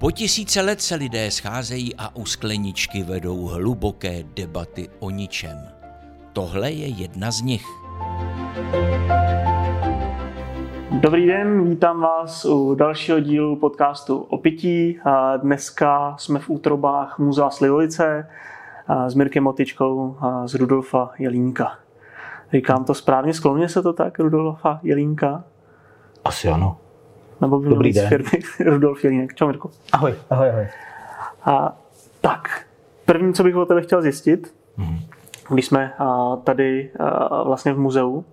Po tisíce let se lidé scházejí a u skleničky vedou hluboké debaty o ničem. Tohle je jedna z nich. Dobrý den, vítám vás u dalšího dílu podcastu o pití. Dneska jsme v útrobách Muzea Slivovice s Mirkem Motičkou a z Rudolfa Jelínka. Říkám to správně, skloně se to tak, Rudolfa Jelínka? Asi ano. Nebo by Dobrý den. firmy Rudolf Jelínek. Čau Mirko. Ahoj, ahoj, ahoj. A, tak, první, co bych o tebe chtěl zjistit, mm-hmm. když jsme a, tady a, vlastně v muzeu,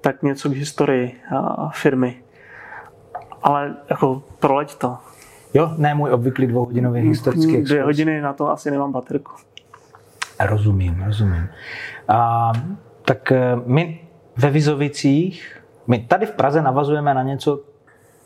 tak něco k historii a, firmy. Ale jako proleď to. Jo, ne můj obvyklý dvouhodinový historický exkurs. Dvě hodiny na to asi nemám baterku. Rozumím, rozumím. A, tak eh, my ve Vizovicích, my tady v Praze navazujeme na něco,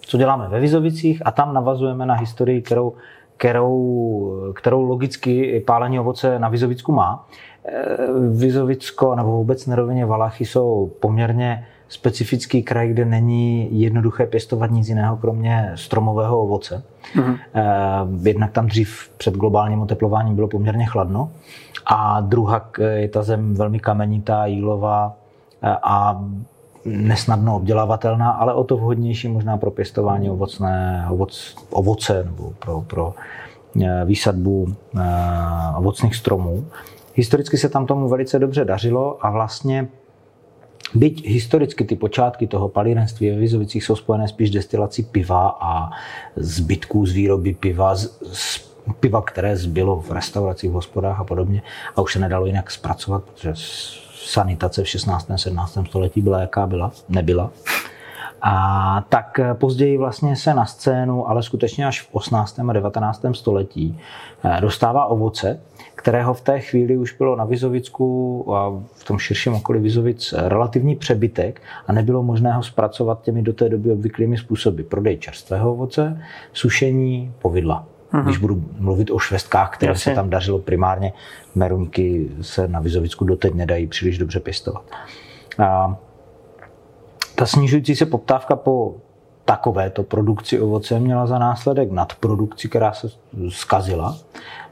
co děláme ve Vizovicích a tam navazujeme na historii, kterou, kterou, kterou logicky pálení ovoce na Vizovicku má. Eh, Vizovicko nebo vůbec nerovině Valachy jsou poměrně specifický kraj, kde není jednoduché pěstovat nic jiného, kromě stromového ovoce. Mm-hmm. Jednak tam dřív před globálním oteplováním bylo poměrně chladno a druhá je ta zem velmi kamenitá, jílová a nesnadno obdělávatelná, ale o to vhodnější možná pro pěstování ovocné, ovoc, ovoce nebo pro, pro e, výsadbu e, ovocných stromů. Historicky se tam tomu velice dobře dařilo a vlastně Byť historicky ty počátky toho palírenství ve Vizovicích jsou spojené spíš destilací piva a zbytků z výroby piva, z, z piva, které zbylo v restauracích, v hospodách a podobně a už se nedalo jinak zpracovat, protože sanitace v 16. 17. století byla jaká byla, nebyla. A tak později vlastně se na scénu, ale skutečně až v 18. a 19. století eh, dostává ovoce, kterého v té chvíli už bylo na Vizovicku a v tom širším okolí Vizovic relativní přebytek a nebylo možné ho zpracovat těmi do té doby obvyklými způsoby. Prodej čerstvého ovoce, sušení, povidla. Aha. Když budu mluvit o švestkách, které Jasně. se tam dařilo primárně, meruňky se na Vizovicku doteď nedají příliš dobře pěstovat. A ta snižující se poptávka po takovéto produkci ovoce měla za následek nadprodukci, která se zkazila.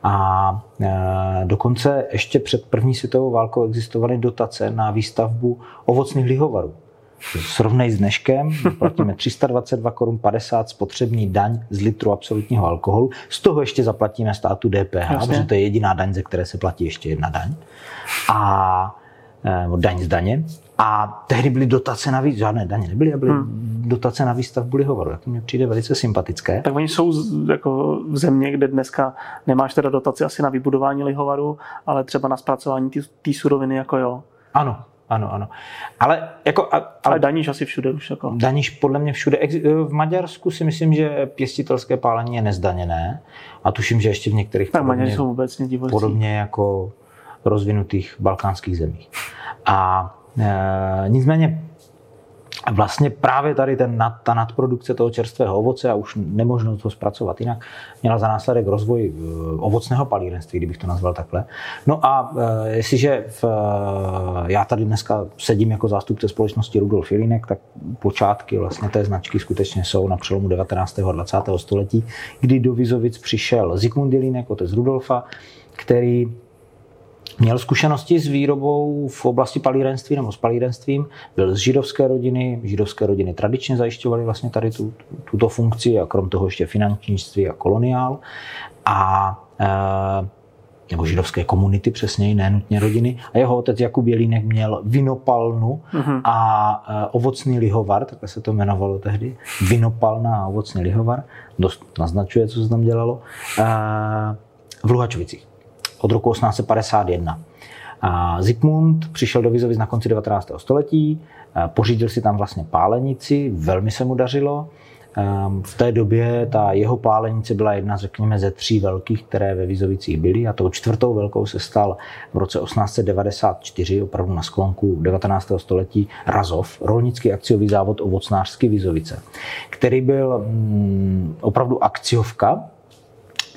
A e, dokonce ještě před první světovou válkou existovaly dotace na výstavbu ovocných lihovarů. Srovnej s dneškem, platíme 322 korun 50 spotřební daň z litru absolutního alkoholu. Z toho ještě zaplatíme státu DPH, Jasně. protože to je jediná daň, ze které se platí ještě jedna daň. A e, daň z daně. A tehdy byly dotace na výstavbu, žádné daně nebyly, a byly hmm. dotace na výstavbu lihovaru. Tak to mně přijde velice sympatické. Tak oni jsou jako v země, kde dneska nemáš teda dotaci asi na vybudování lihovaru, ale třeba na zpracování té suroviny jako jo. Ano, ano, ano. Ale, jako, a, ale, ale daníš asi všude už. Jako. Daníš podle mě všude. V Maďarsku si myslím, že pěstitelské pálení je nezdaněné a tuším, že ještě v některých tak podobně, jsou vůbec podobně jako rozvinutých balkánských zemích. A e, nicméně vlastně právě tady ten, ta nadprodukce toho čerstvého ovoce a už nemožnost ho zpracovat jinak měla za následek rozvoj e, ovocného palírenství, kdybych to nazval takhle. No a e, jestliže v, e, já tady dneska sedím jako zástupce společnosti Rudolf Jelínek, tak počátky vlastně té značky skutečně jsou na přelomu 19. a 20. století, kdy do Vizovic přišel Zikmund Jelínek, otec Rudolfa, který Měl zkušenosti s výrobou v oblasti palírenství nebo s palírenstvím, byl z židovské rodiny, židovské rodiny tradičně zajišťovaly vlastně tady tu, tuto funkci a krom toho ještě finančnictví a koloniál. A e, nebo židovské komunity přesněji, ne nutně rodiny. A jeho otec Jakub Jelínek měl vinopalnu uh-huh. a e, ovocný lihovar, takhle se to jmenovalo tehdy, vinopalna a ovocný lihovar, dost naznačuje, co se tam dělalo, e, v Luhačovicích od roku 1851. A Zikmund přišel do Vizovic na konci 19. století, pořídil si tam vlastně pálenici, velmi se mu dařilo. V té době ta jeho pálenice byla jedna, řekněme, ze tří velkých, které ve Vizovicích byly a tou čtvrtou velkou se stal v roce 1894, opravdu na sklonku 19. století, Razov, rolnický akciový závod ovocnářský Vizovice, který byl mm, opravdu akciovka,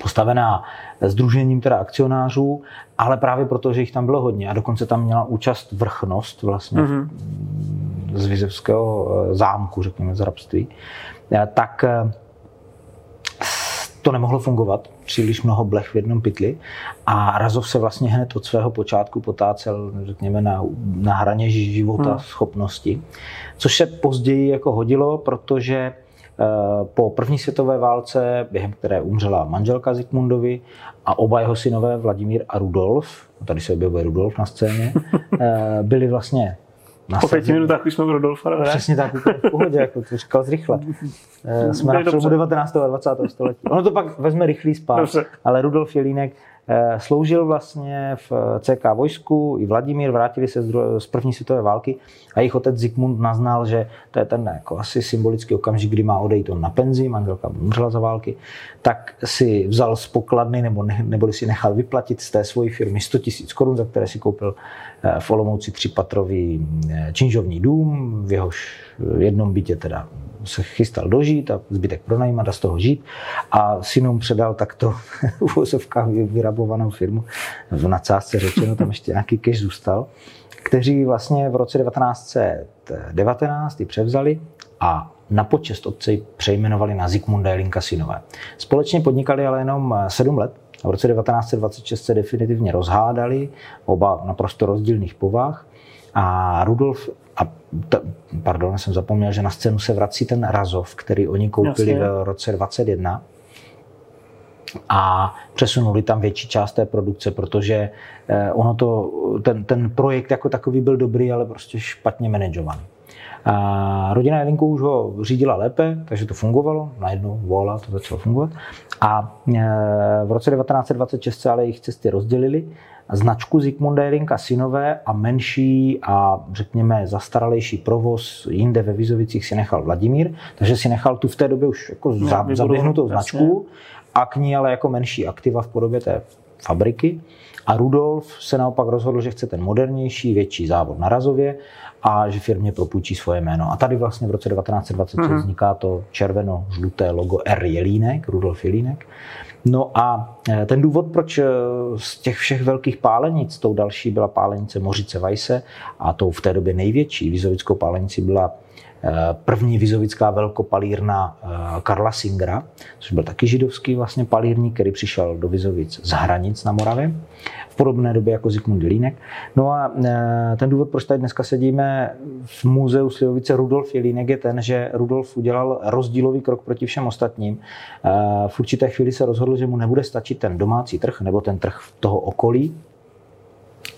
postavená združením teda akcionářů, ale právě proto, že jich tam bylo hodně. A dokonce tam měla účast vrchnost vlastně mm-hmm. z Vizevského eh, zámku, řekněme, z rabství, eh, tak eh, to nemohlo fungovat, příliš mnoho blech v jednom pytli. A Razov se vlastně hned od svého počátku potácel, řekněme, na, na hraně života, hmm. schopnosti, což se později jako hodilo, protože po první světové válce, během které umřela manželka Zikmundovi a oba jeho synové, Vladimír a Rudolf, tady se objevuje Rudolf na scéně, eh, byli vlastně po pěti minutách už jsme u Rodolfa. Ne? Přesně tak, úplně v pohodě, jako to říkal zrychle. Eh, jsme na přelomu 19. a 20. století. Ono to pak vezme rychlý spát, ale Rudolf Jelínek eh, sloužil vlastně v CK vojsku, i Vladimír, vrátili se z první světové války a jejich otec Zikmund naznal, že to je ten jako asi symbolický okamžik, kdy má odejít on na penzi, manželka umřela za války, tak si vzal z pokladny nebo, ne, nebo si nechal vyplatit z té svojí firmy 100 000 korun, za které si koupil Eh, v Olomouci třípatrový eh, činžovní dům, v jehož jednom bytě teda se chystal dožít a zbytek pronajímat a z toho žít. A synům předal takto v vozovkách vyrabovanou firmu. V nadsázce řečeno, tam ještě nějaký cash zůstal, kteří vlastně v roce 1919 převzali a na počest otce přejmenovali na Zikmunda Jelinka synové. Společně podnikali ale jenom sedm let, v roce 1926 se definitivně rozhádali, oba naprosto rozdílných povah. A Rudolf, a t, pardon, jsem zapomněl, že na scénu se vrací ten Razov, který oni koupili Jasně. v roce 21 a přesunuli tam větší část té produkce, protože eh, ono to, ten, ten projekt jako takový byl dobrý, ale prostě špatně manažovaný. A rodina Jelinku už ho řídila lépe, takže to fungovalo. Najednou vola, to začalo fungovat. A e, v roce 1926 se ale jejich cesty rozdělily. Značku Zikmunda Jelinka synové a menší a řekněme zastaralejší provoz jinde ve Vizovicích si nechal Vladimír, takže si nechal tu v té době už jako no, zaběhnutou značku a k ní ale jako menší aktiva v podobě té fabriky. A Rudolf se naopak rozhodl, že chce ten modernější, větší závod na Razově a že firmě propůjčí svoje jméno. A tady vlastně v roce 1926 mm-hmm. vzniká to červeno-žluté logo R Jelínek, Rudolf Jelínek. No a e, ten důvod, proč e, z těch všech velkých pálenic, tou další byla pálenice Mořice Vajse a tou v té době největší vizovickou pálenici byla první vizovická velkopalírna Karla Singra, což byl taky židovský vlastně palírník, který přišel do Vizovic z hranic na Moravě podobné době jako Zikmund Jelínek. No a e, ten důvod, proč tady dneska sedíme v muzeu Slivovice Rudolf Jelínek je ten, že Rudolf udělal rozdílový krok proti všem ostatním. V určité chvíli se rozhodl, že mu nebude stačit ten domácí trh nebo ten trh toho okolí,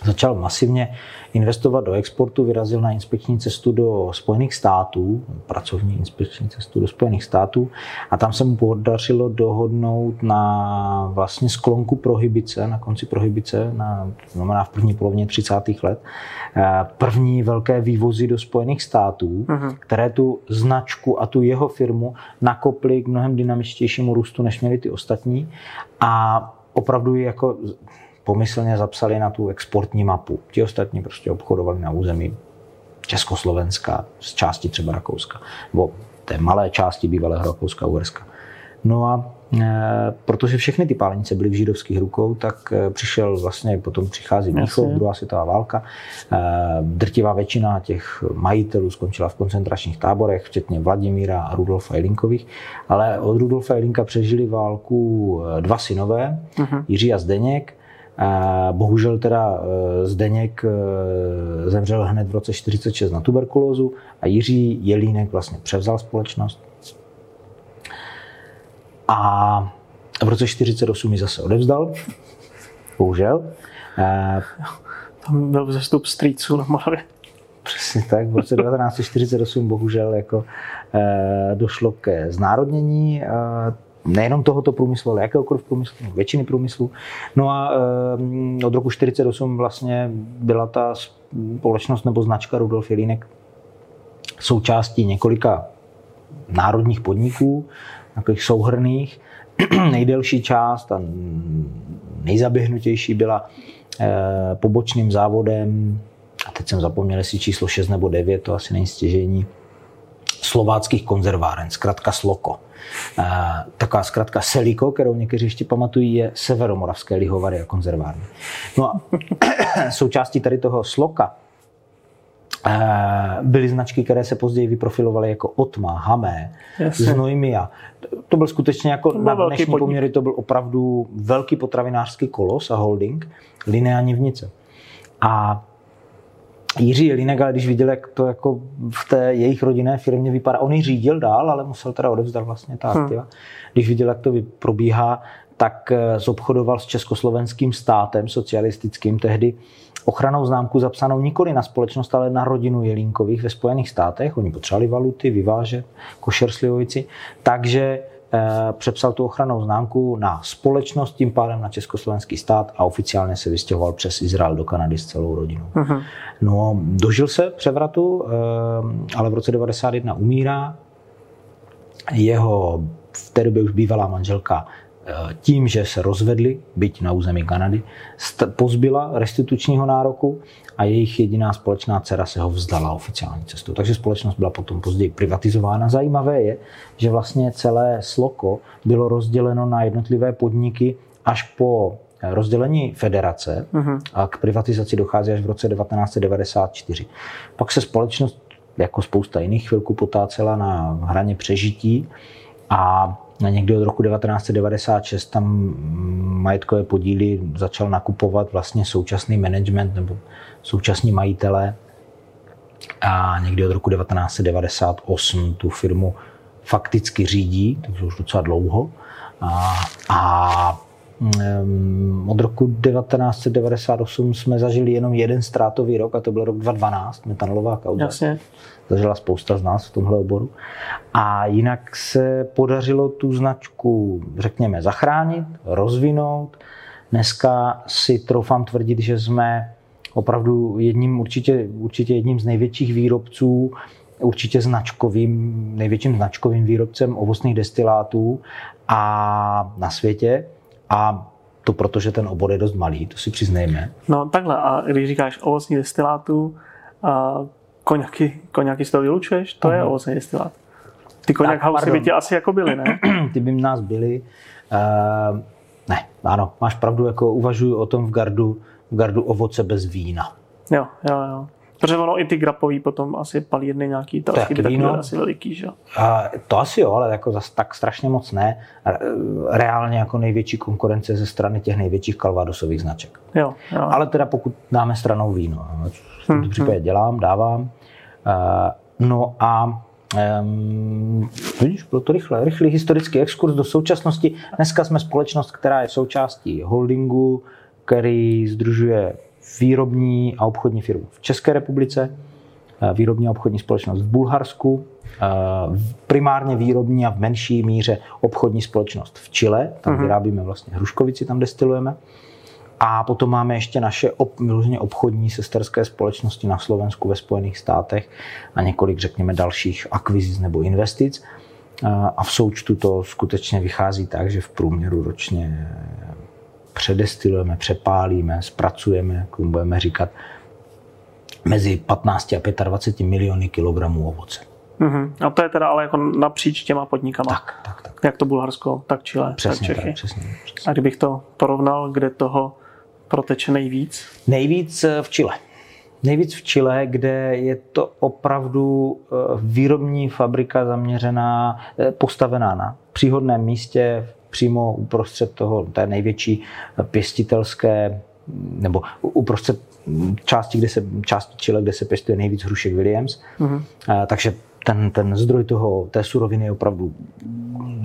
začal masivně investovat do exportu, vyrazil na inspekční cestu do Spojených států, pracovní inspekční cestu do Spojených států a tam se mu podařilo dohodnout na vlastně sklonku prohybice, na konci prohybice, na, znamená v první polovině 30. let, eh, první velké vývozy do Spojených států, uh-huh. které tu značku a tu jeho firmu nakoply k mnohem dynamičtějšímu růstu, než měli ty ostatní a opravdu jako pomyslně zapsali na tu exportní mapu. Ti ostatní prostě obchodovali na území Československa, z části třeba Rakouska, nebo té malé části bývalého Rakouska, Uherska. No a e, protože všechny ty pálenice byly v židovských rukou, tak e, přišel vlastně, potom přichází východ, druhá světová válka. E, drtivá většina těch majitelů skončila v koncentračních táborech, včetně Vladimíra a Rudolfa Jelinkových, ale od Rudolfa Jelinka přežili válku e, dva synové, uh-huh. Jiří a Zdeněk, Bohužel teda e, Zdeněk e, zemřel hned v roce 46 na tuberkulózu a Jiří Jelínek vlastně převzal společnost. A v roce 48 ji zase odevzdal. Bohužel. Tam byl vzestup strýců na Moravě. Přesně tak. V roce 1948 bohužel jako e, došlo ke znárodnění nejenom tohoto průmyslu, ale jakéhokoliv průmyslu, většiny průmyslu. No a e, od roku 1948 vlastně byla ta společnost nebo značka Rudolf Jelínek součástí několika národních podniků, takových souhrných. Nejdelší část a nejzaběhnutější byla e, pobočným závodem, a teď jsem zapomněl, jestli číslo 6 nebo 9, to asi není stěžení, slováckých konzerváren, zkrátka SLOKO. Taková zkrátka Seliko, kterou někteří ještě pamatují, je severomoravské lihovary a konzervárny. No a součástí tady toho sloka Eh, byly značky, které se později vyprofilovaly jako Otma, Hamé, Znojmia. To byl skutečně jako byl na dnešní podnik. poměry to byl opravdu velký potravinářský kolos a holding, Linea Nivnice. A Jiří Jelínek, ale když viděl, jak to jako v té jejich rodinné firmě vypadá, on ji řídil dál, ale musel teda odevzdat vlastně ta aktiva. Když viděl, jak to probíhá, tak eh, zobchodoval s československým státem socialistickým tehdy ochranou známku zapsanou nikoli na společnost, ale na rodinu Jelínkových ve Spojených státech. Oni potřebovali valuty, vyvážet, košer slivovici. Takže přepsal tu ochranou známku na společnost, tím pádem na československý stát a oficiálně se vystěhoval přes Izrael do Kanady s celou rodinou. No, dožil se převratu, eh, ale v roce 91 umírá. Jeho v té době už bývalá manželka eh, tím, že se rozvedli, byť na území Kanady, pozbyla restitučního nároku a jejich jediná společná dcera se ho vzdala oficiální cestou. Takže společnost byla potom později privatizována. Zajímavé je, že vlastně celé Sloko bylo rozděleno na jednotlivé podniky až po rozdělení federace a k privatizaci dochází až v roce 1994. Pak se společnost jako spousta jiných chvilku potácela na hraně přežití a někdy od roku 1996 tam majetkové podíly začal nakupovat vlastně současný management nebo současní majitelé a někdy od roku 1998 tu firmu fakticky řídí, takže už docela dlouho. A, a od roku 1998 jsme zažili jenom jeden ztrátový rok a to byl rok 2012, metanolová kauza. Jasně. Zažila spousta z nás v tomhle oboru. A jinak se podařilo tu značku, řekněme, zachránit, rozvinout. Dneska si troufám tvrdit, že jsme opravdu jedním, určitě, určitě jedním z největších výrobců, určitě značkovým, největším značkovým výrobcem ovocných destilátů a na světě. A to proto, že ten obor je dost malý, to si přiznejme. No takhle, a když říkáš ovocní destilátů, a koněky, koněky z toho vylučuješ, to je ovocný destilát. Ty koněk Tak, housey by tě asi jako byly, ne? ty by nás byli. Uh, ne, ano, máš pravdu, jako uvažuji o tom v gardu, v gardu ovoce bez vína. Jo, jo, jo. Protože ono i ty grapový potom asi palírny nějaký, asi by taky asi veliký, že. A to asi jo, ale jako zas tak strašně moc ne. Re- Reálně jako největší konkurence ze strany těch největších kalvádosových značek. Jo, jo. Ale teda pokud dáme stranou víno, no, v tomto případě dělám, dávám. Eh, No a Um, vidíš, bylo to rychle, rychlý historický exkurs do současnosti. Dneska jsme společnost, která je součástí holdingu, který združuje výrobní a obchodní firmu v České republice, eh, výrobní a obchodní společnost v Bulharsku, eh, primárně výrobní a v menší míře obchodní společnost v Chile, tam vyrábíme vlastně hruškovici, tam destilujeme. A potom máme ještě naše ob, různě obchodní sesterské společnosti na Slovensku, ve Spojených státech a několik, řekněme, dalších akvizic nebo investic. A v součtu to skutečně vychází tak, že v průměru ročně předestilujeme, přepálíme, zpracujeme, jak budeme říkat, mezi 15 a 25 miliony kilogramů ovoce. Mhm. A to je teda ale jako napříč těma podnikama. Tak, tak, tak. Jak to Bulharsko, tak Chile, Přesně tak tak, Čechy. přesně, přesně. A kdybych to porovnal, kde toho proteče nejvíc? Nejvíc v Chile. Nejvíc v Chile, kde je to opravdu eh, výrobní fabrika zaměřená, eh, postavená na příhodném místě, přímo uprostřed toho, té největší pěstitelské, nebo uprostřed části, kde se, části Chile, kde se pěstuje nejvíc hrušek Williams. Mm-hmm. Takže ten, ten zdroj toho, té suroviny je opravdu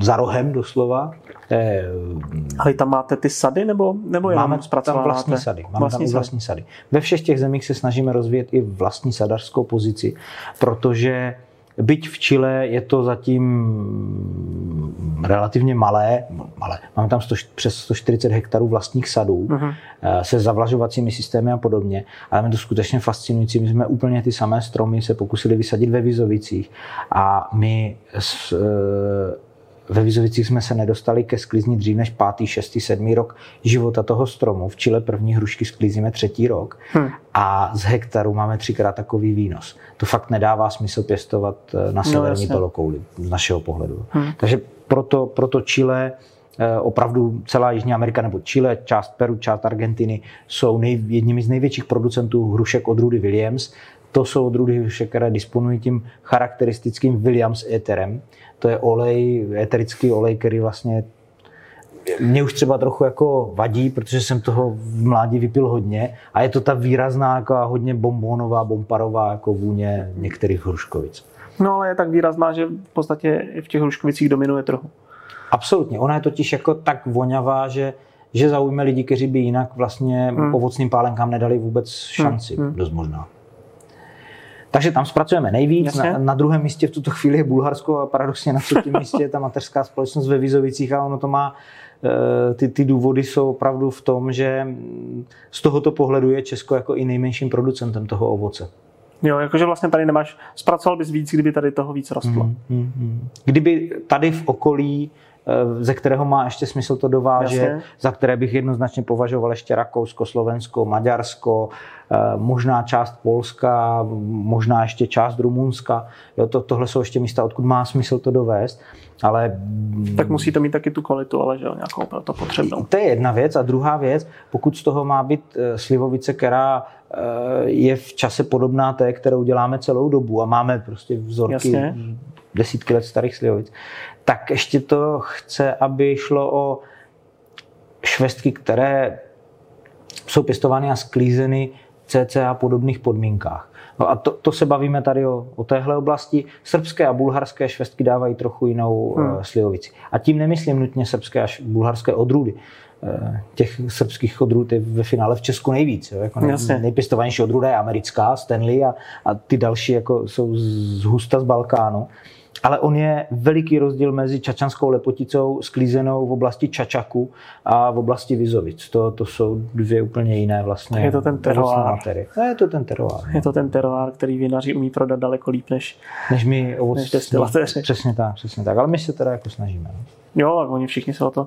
za rohem doslova. Je, Ale tam máte ty sady, nebo, nebo jenom Máme tam vlastní sady. Máme vlastní tam sady. vlastní sady. Ve všech těch zemích se snažíme rozvíjet i vlastní sadařskou pozici, protože byť v Chile je to zatím relativně malé, malé. máme tam 100, přes 140 hektarů vlastních sadů uh-huh. se zavlažovacími systémy a podobně, ale je to skutečně fascinující. My jsme úplně ty samé stromy se pokusili vysadit ve Vizovicích a my s, eh, ve Vizovicích jsme se nedostali ke sklizni dřív než pátý, šestý, sedmý rok života toho stromu. V Chile první hrušky sklízíme třetí rok Hm. a z hektaru máme třikrát takový výnos. To fakt nedává smysl pěstovat eh, na severní jasně. polokouli z našeho pohledu. Takže proto, proto Chile eh, opravdu celá Jižní Amerika nebo Chile, část Peru, část Argentiny jsou nej, jedními z největších producentů hrušek odrůdy Williams. To jsou odrůdy, které disponují tím charakteristickým Williams éterem. To je olej, eterický olej, který vlastně mě už třeba trochu jako vadí, protože jsem toho v mládí vypil hodně a je to ta výrazná, jako hodně bombonová, bomparová jako vůně některých hruškovic. No ale je tak výrazná, že v podstatě v těch hruškovicích dominuje trochu. Absolutně. Ona je totiž jako tak vonavá, že, že zaujme lidi, kteří by jinak vlastně hmm. ovocným pálenkám nedali vůbec šanci. Hmm. Dost možná. Takže tam zpracujeme nejvíc. Na, na druhém místě v tuto chvíli je Bulharsko a paradoxně na třetím místě je ta mateřská společnost ve Vizovicích a ono to má eh, ty, ty důvody jsou opravdu v tom, že z tohoto pohledu je Česko jako i nejmenším producentem toho ovoce. Jo, jakože vlastně tady nemáš, zpracoval bys víc, kdyby tady toho víc rostlo. Mm, mm, mm. Kdyby tady v okolí Eh, ze kterého má ještě smysl to dovážet, Jasně. za které bych jednoznačně považoval ještě Rakousko, Slovensko, Maďarsko, eh, možná část Polska, možná ještě část Rumunska. Jo, to, tohle jsou ještě místa, odkud má smysl to dovést. Ale... Tak musí to mít taky tu kvalitu, ale že jo, nějakou to potřebnou. To je jedna věc. A druhá věc, pokud z toho má být eh, slivovice, která je v čase podobná té, kterou děláme celou dobu a máme prostě vzorky Jasně. Desítky let starých slivovic, tak ještě to chce, aby šlo o švestky, které jsou pěstovány a sklízeny cca podobných podmínkách. No a to, to se bavíme tady o, o téhle oblasti. Srbské a bulharské švestky dávají trochu jinou hmm. uh, slivovici. A tím nemyslím nutně srbské a bulharské odrůdy. Uh, těch srbských odrůd je ve finále v Česku nejvíc. Jo? Jako nej, nejpěstovanější odrůda je americká, Stanley a, a ty další jako jsou z, z husta z Balkánu ale on je veliký rozdíl mezi čačanskou lepoticou sklízenou v oblasti Čačaku a v oblasti Vizovic. To, to jsou dvě úplně jiné vlastně. Je to ten teroár. Je to ten teroár. Je to ten teroár, který vinaři umí prodat daleko líp než, než my ovoc, než destilatéři. Přesně tak, přesně tak. Ale my se teda jako snažíme. No. Jo, oni všichni se o to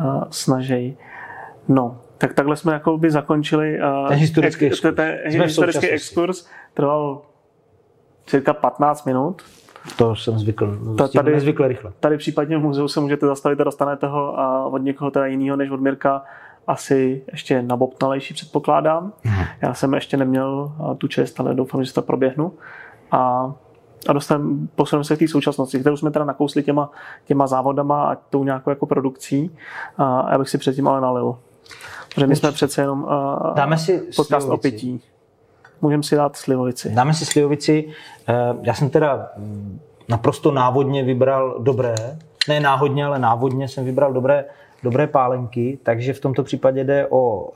uh, snaží. No, tak takhle jsme jako by zakončili uh, ten historický exkurs. Ten, ten historický exkurs trval cirka 15 minut. To jsem zvykl, Ta, tady, nezvykle rychle. Tady případně v muzeu se můžete zastavit a dostanete ho a od někoho teda jiného než od Mirka asi ještě nabobtnalejší předpokládám. Hmm. Já jsem ještě neměl tu čest, ale doufám, že se to proběhnu. A, a dostaneme, posuneme se k té současnosti, kterou jsme teda nakousli těma, těma závodama a tou nějakou jako produkcí. A já bych si předtím ale nalil. Protože my jsme přece jenom uh, Dáme si podcast o pití můžeme si dát slivovici. Dáme si slivovici. Eh, já jsem teda naprosto návodně vybral dobré, ne náhodně, ale návodně jsem vybral dobré, dobré pálenky, takže v tomto případě jde o uh,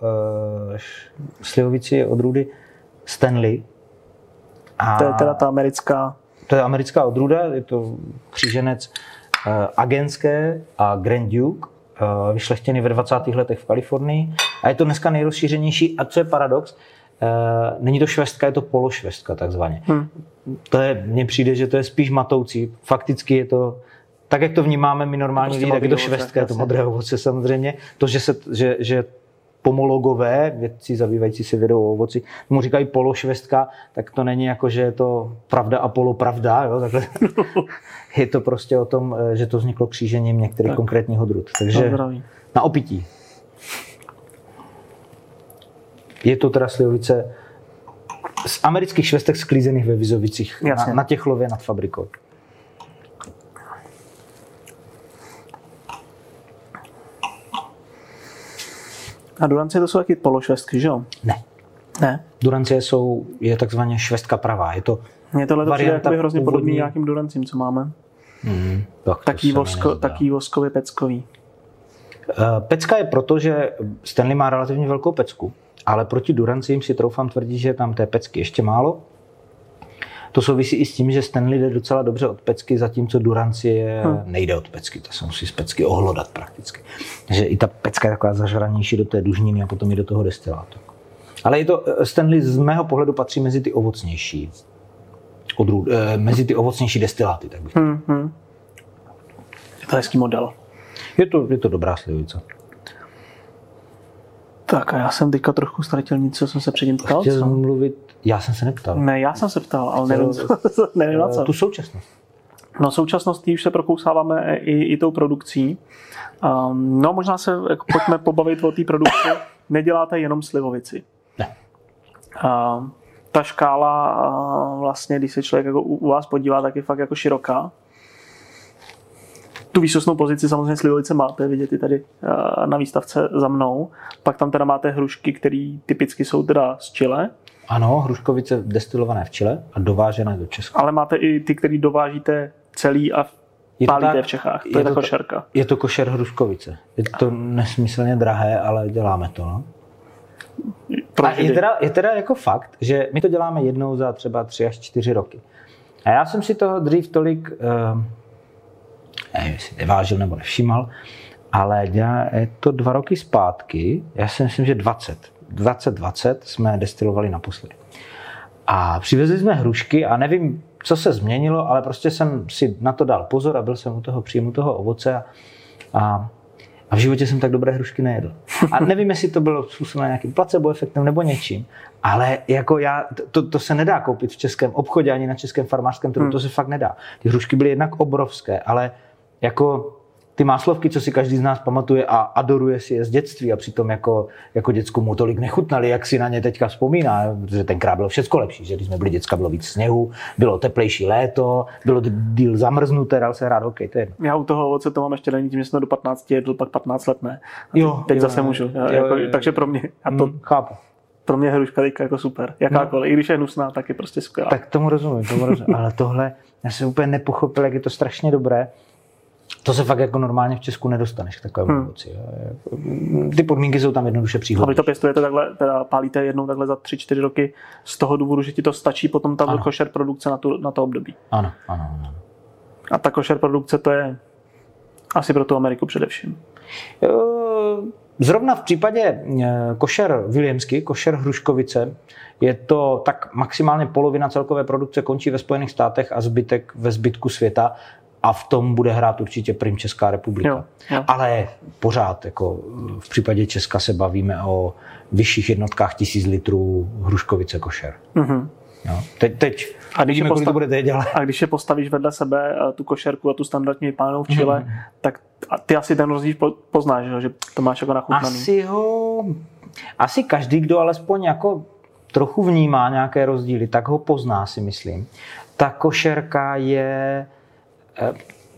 slivovici odrůdy Stanley. A to je teda ta americká... To je americká odrůda, je to kříženec uh, agenské a Grand Duke, uh, vyšlechtěný ve 20. letech v Kalifornii. A je to dneska nejrozšířenější. A co je paradox, Uh, není to švestka, je to pološvestka takzvaně. Hmm. To je, mně přijde, že to je spíš matoucí. Fakticky je to, tak jak to vnímáme my normálně prostě tak je to to modré ovoce samozřejmě. To, že, se, že, že pomologové, vědci zabývající se vědou o ovoci, mu říkají pološvestka, tak to není jako, že je to pravda a polopravda, jo, takhle. je to prostě o tom, eh, že to vzniklo křížením některých tak. konkrétních odrůd. Takže na opití. Je to teda slivovice z amerických švestek sklízených ve Vizovicích na, na Těchlově nad fabrikou. A Durancie to jsou taky pološvestky, že jo? Ne. Ne? Durancie jsou, je takzvaně švestka pravá. Je to Mně tohle to přijde hrozně původní... podobný nějakým Durancím, co máme. Mm, tak taký, vosko, taký voskově peckový. Uh, pecka je proto, že Stanley má relativně velkou pecku ale proti Durancím si troufám tvrdit, že je tam té pecky ještě málo. To souvisí i s tím, že Stanley jde docela dobře od pecky, zatímco Durancie hmm. nejde od pecky, to se musí z pecky ohlodat prakticky. Takže i ta pecka je taková zažranější do té dužniny a potom i do toho destilátu. Ale je to, eh, Stanley z mého pohledu patří mezi ty ovocnější, odrů, eh, mezi ty ovocnější destiláty, tak bych hmm, hmm. Je to hezký model. Je to, je to dobrá slivovice. Tak a já jsem teďka trochu ztratil něco, jsem se předtím ptal. Chtěl jsem mluvit, já jsem se neptal. Ne, já jsem se ptal, ale nevím, co, nevím na co. Tu současnost. No současnost už se prokousáváme i, i tou produkcí. Um, no možná se jako, pojďme pobavit o té produkci. Neděláte jenom slivovici. Ne. Um, ta škála vlastně, když se člověk jako u vás podívá, tak je fakt jako široká. Tu výsostnou pozici samozřejmě Slivolice máte, vidět i tady na výstavce za mnou. Pak tam teda máte hrušky, které typicky jsou teda z Chile. Ano, hruškovice destilované v Chile a dovážené do Česka. Ale máte i ty, které dovážíte celý a je pálíte tak, v Čechách. To je, je ta košerka. Je to košer hruškovice. Je to nesmyslně drahé, ale děláme to. No? A je teda, je teda jako fakt, že my to děláme jednou za třeba tři až čtyři roky. A já jsem si toho dřív tolik, uh, nevím, jestli nevážil nebo nevšímal, ale je to dva roky zpátky, já si myslím, že 20. 2020 jsme destilovali naposledy. A přivezli jsme hrušky a nevím, co se změnilo, ale prostě jsem si na to dal pozor a byl jsem u toho příjmu toho ovoce a, a a v životě jsem tak dobré hrušky nejedl. A nevím, jestli to bylo způsobeno nějakým placebo efektem nebo něčím, ale jako já, to, to se nedá koupit v českém obchodě ani na českém farmářském trhu, hmm. to se fakt nedá. Ty hrušky byly jednak obrovské, ale jako ty máslovky, co si každý z nás pamatuje a adoruje si je z dětství a přitom jako, jako děcku mu tolik nechutnali, jak si na ně teďka vzpomíná, protože tenkrát bylo všechno lepší, že když jsme byli děcka, bylo víc sněhu, bylo teplejší léto, bylo díl zamrznuté, dal se hrát hokej, to je Já u toho ovoce to mám ještě není tím, že jsem do 15 jedl, pak 15 let ne. A jo, teď jo, zase můžu. Jo, jako, jo, jo. Takže pro mě, já to hmm, chápu pro mě hruška teďka jako super. Jakákoliv, no. i když je hnusná, tak je prostě skvělá. Tak tomu rozumím, tomu rozumím. Ale tohle, já jsem úplně nepochopil, jak je to strašně dobré to se fakt jako normálně v Česku nedostaneš k takovému hmm. ovoci. Ty podmínky jsou tam jednoduše příhodné. A vy to pěstujete takhle, teda pálíte jednou takhle za 3-4 roky z toho důvodu, že ti to stačí potom ta košer produkce na, tu, na to období. Ano, ano, ano. A ta košer produkce to je asi pro tu Ameriku především. Zrovna v případě eh, košer Williamsky, košer Hruškovice, je to tak maximálně polovina celkové produkce končí ve Spojených státech a zbytek ve zbytku světa a v tom bude hrát určitě prim Česká republika. Jo, jo. Ale pořád, jako v případě Česka se bavíme o vyšších jednotkách tisíc litrů hruškovice košer. Mm-hmm. Jo. Teď, teď a když, vidíme, postav... to dělat. a když je postavíš vedle sebe eh, tu košerku a tu standardní pánou v Chile, mm-hmm. tak ty asi ten rozdíl poznáš, že to máš jako nachutnaný. Asi ho, asi každý, kdo alespoň jako trochu vnímá nějaké rozdíly, tak ho pozná, si myslím. Ta košerka je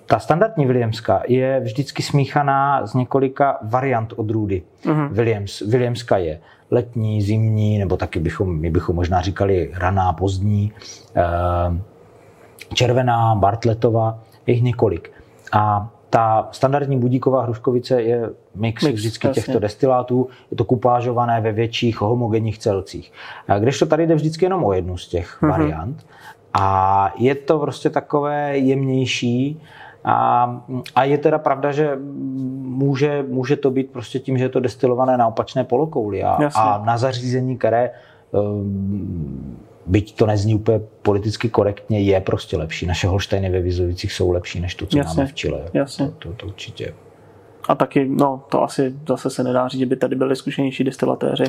ta standardní Williamska je vždycky smíchaná z několika variant odrůdy. Uh-huh. Williams, Williamska je letní, zimní, nebo taky bychom, my bychom možná říkali raná, pozdní, eh, červená, Bartletová, je jich několik. A ta standardní budíková hruškovice je mix, mix vždycky jasně. těchto destilátů, je to kupážované ve větších homogenních celcích. Když to tady jde vždycky jenom o jednu z těch uh-huh. variant. A je to prostě takové jemnější, a, a je teda pravda, že může, může to být prostě tím, že je to destilované na opačné polokouli a, a na zařízení, které um, byť to nezní úplně politicky korektně, je prostě lepší. Naše holštejny ve Vizovicích jsou lepší než to, co Jasně. máme v Chile. Jasně. To, to, to určitě. A taky, no, to asi zase se nedá říct, že by tady byli zkušenější destilatéři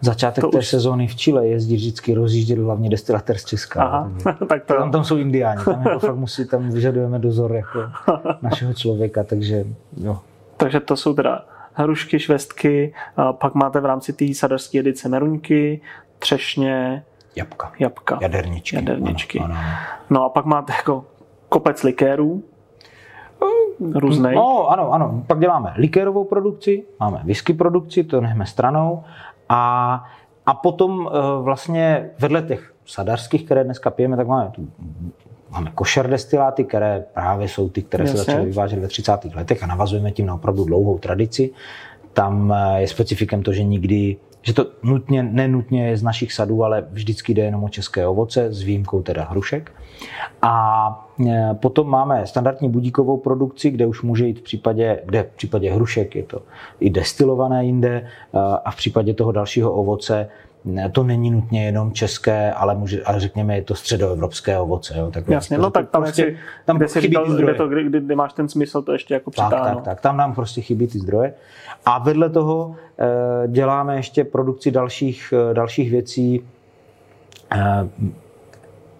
začátek to té už... sezóny v Chile jezdí vždycky rozjíždět hlavně destilatér z Česka. Aha, tak to... tam, tam jsou indiáni, tam jako fakt musí, tam vyžadujeme dozor jako našeho člověka, takže jo. Takže to jsou teda hrušky, švestky, a pak máte v rámci té sadařské edice meruňky, třešně, jabka, jabka jaderničky. jaderničky. Ano, ano. No a pak máte jako kopec likérů, různej. No, ano, ano. Pak děláme likérovou produkci, máme whisky produkci, to nechme stranou a, a potom eh, vlastně vedle těch sadařských, které dneska pijeme, tak máme tu máme košer destiláty, které právě jsou ty, které Jasně. se začaly vyvážet ve 30. letech a navazujeme tím na opravdu dlouhou tradici. Tam eh, je specifikem to, že nikdy že to nutně, nenutně je z našich sadů, ale vždycky jde jenom o české ovoce, s výjimkou teda hrušek. A e, potom máme standardní budíkovou produkci, kde už může jít v případě, kde v případě hrušek je to i destilované jinde e, a v případě toho dalšího ovoce to není nutně jenom české, ale, může, ale řekněme, je to středoevropské ovoce. Jo, tak Jasně, no tak tam, prostě, si, tam kde chybí říkal, ty zdroje. To, kdy, kdy, máš ten smysl to ještě jako přitáhnout. Tak, tak, tak, tam nám prostě chybí ty zdroje. A vedle toho e, děláme ještě produkci dalších, e, dalších věcí. E,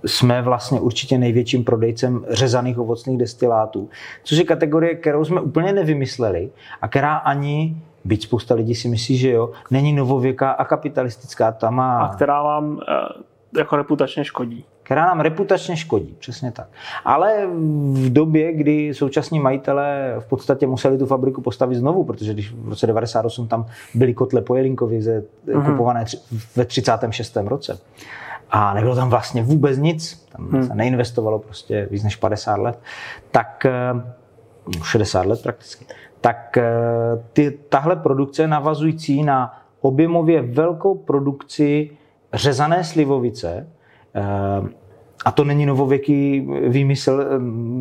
jsme vlastně určitě největším prodejcem řezaných ovocných destilátů, což je kategorie, kterou jsme úplně nevymysleli a která ani byť spousta lidí si myslí, že jo, není novověká a kapitalistická, ta má... A která vám jako reputačně škodí. Která nám reputačně škodí, přesně tak. Ale v době, kdy současní majitelé v podstatě museli tu fabriku postavit znovu, protože když v roce 98 tam byly kotle po Jelinkovi ze, mm-hmm. kupované tři, ve 36. roce, a nebylo tam vlastně vůbec nic, tam hmm. se neinvestovalo prostě víc než 50 let, tak 60 eh, let prakticky, tak eh, ty, tahle produkce navazující na objemově velkou produkci řezané slivovice, eh, a to není novověký výmysl,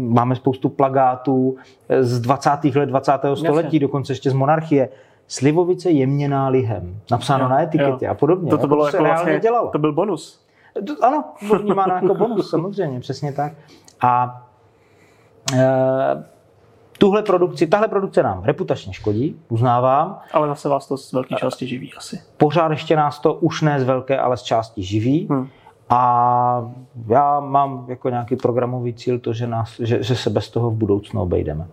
máme spoustu plagátů z 20. let 20. století, dokonce ještě z monarchie. Slivovice jemněná lihem, napsáno jo, na etiketě jo. a podobně. To, to, bylo jako vlastně, dělalo. to byl bonus. Ano, vnímáno jako bonus, samozřejmě, přesně tak. A e, tuhle produkci, tahle produkce nám reputačně škodí, uznávám. Ale zase vás to z velké části živí asi. Pořád ještě nás to už ne z velké, ale z části živí. Hmm. A já mám jako nějaký programový cíl to, že, nás, že, že se bez toho v budoucnu obejdeme.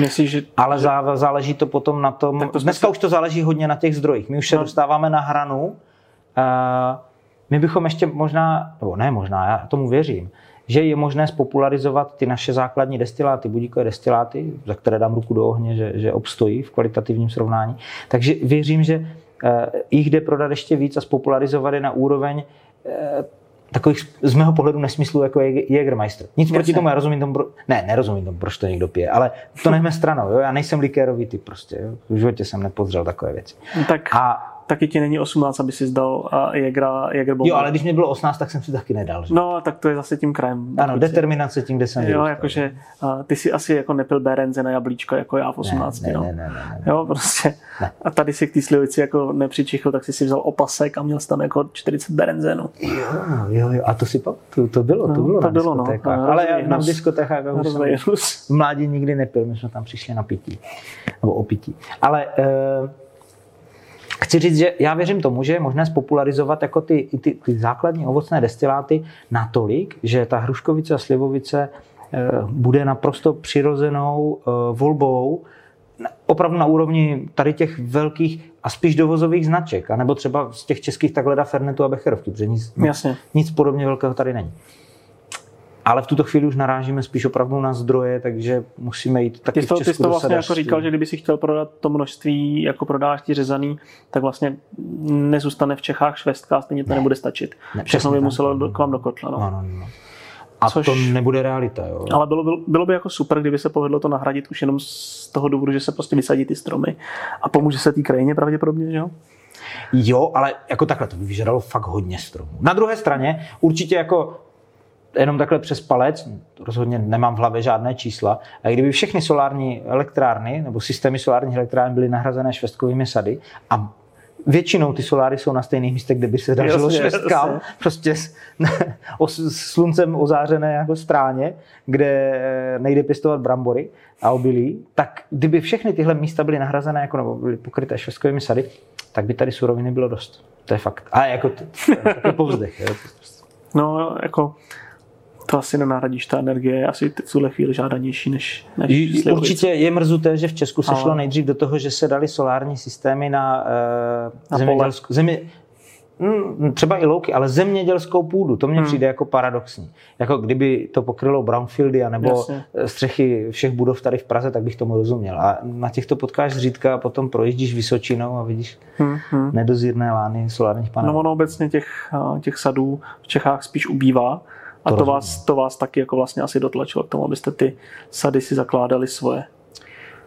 Myslíš, že, Ale že... záleží to potom na tom, to dneska se... už to záleží hodně na těch zdrojích. My už se no. dostáváme na hranu, uh, my bychom ještě možná, nebo ne možná, já tomu věřím, že je možné spopularizovat ty naše základní destiláty, budíkové destiláty, za které dám ruku do ohně, že, že obstojí v kvalitativním srovnání. Takže věřím, že eh, jich jde prodat ještě víc a spopularizovat je na úroveň eh, takových z mého pohledu nesmyslů, jako je Jägermeister. Nic proti tomu, já rozumím tomu, ne, nerozumím tomu, proč to někdo pije, ale to nechme stranou, jo? já nejsem likérový typ prostě, jo? v životě jsem nepozřel takové věci. Tak a taky ti není 18, aby si zdal a Jägera, Jäger Jo, ale když mi bylo 18, tak jsem si taky nedal. Že? No, tak to je zase tím krajem. Ano, determinace tím, kde jsem Jo, jakože ty si asi jako nepil berenze na jablíčko, jako já v 18. Ne, no. ne, ne, ne, ne. Jo, prostě. Ne. A tady si k té slivici jako nepřičichl, tak si si vzal opasek a měl jsi tam jako 40 berenzenů. Jo, jo, jo, a to si to, to bylo, no, to bylo to bylo, no. Ale já na diskotékách v mládí nikdy nepil, my jsme tam přišli na pití, nebo o pití. Ale uh, Chci říct, že já věřím tomu, že je možné spopularizovat jako ty, ty, ty základní ovocné destiláty natolik, že ta hruškovice a slivovice eh, bude naprosto přirozenou eh, volbou opravdu na úrovni tady těch velkých a spíš dovozových značek, anebo třeba z těch českých takhle Fernetu a Becherovky, protože nic, Jasně. nic podobně velkého tady není ale v tuto chvíli už narážíme spíš opravdu na zdroje, takže musíme jít taky ty to, v Česku Ty jsi to vlastně jako říkal, že kdyby si chtěl prodat to množství, jako prodáš ti řezaný, tak vlastně nezůstane v Čechách švestka, stejně to ne. nebude stačit. Ne, Všechno by muselo do, k vám do kotla. No. No, no, no. A Což, to nebude realita. Jo. Ale bylo, bylo, bylo by jako super, kdyby se povedlo to nahradit už jenom z toho důvodu, že se prostě vysadí ty stromy a pomůže se té krajině pravděpodobně, že jo? Jo, ale jako takhle to by vyžadalo fakt hodně stromů. Na druhé straně určitě jako jenom takhle přes palec, rozhodně nemám v hlavě žádné čísla, a kdyby všechny solární elektrárny nebo systémy solárních elektrárny byly nahrazené švestkovými sady a Většinou ty soláry jsou na stejných místech, kde by se dařilo švestkám, prostě s, s sluncem ozářené jako stráně, kde nejde pěstovat brambory a obilí, tak kdyby všechny tyhle místa byly nahrazené jako, nebo byly pokryté švestkovými sady, tak by tady suroviny bylo dost. To je fakt. A jako to, je povzdech. Jo. No, jako to asi nenahradíš, ta energie je asi v tuhle chvíli žádanější než, než Určitě je mrzuté, že v Česku se Ale... šlo nejdřív do toho, že se dali solární systémy na, uh, na zemědělskou, zemi, hm, třeba i louky, ale zemědělskou půdu, to mně hmm. přijde jako paradoxní. Jako kdyby to pokrylo brownfieldy nebo Jasně. střechy všech budov tady v Praze, tak bych tomu rozuměl. A na těchto potkáš zřídka a potom projíždíš Vysočinou a vidíš hmm. hmm. nedozírné lány solárních panelů. No ono obecně těch, eh, těch sadů v Čechách spíš ubývá. A to, vás, to vás taky jako vlastně asi dotlačilo k tomu, abyste ty sady si zakládali svoje.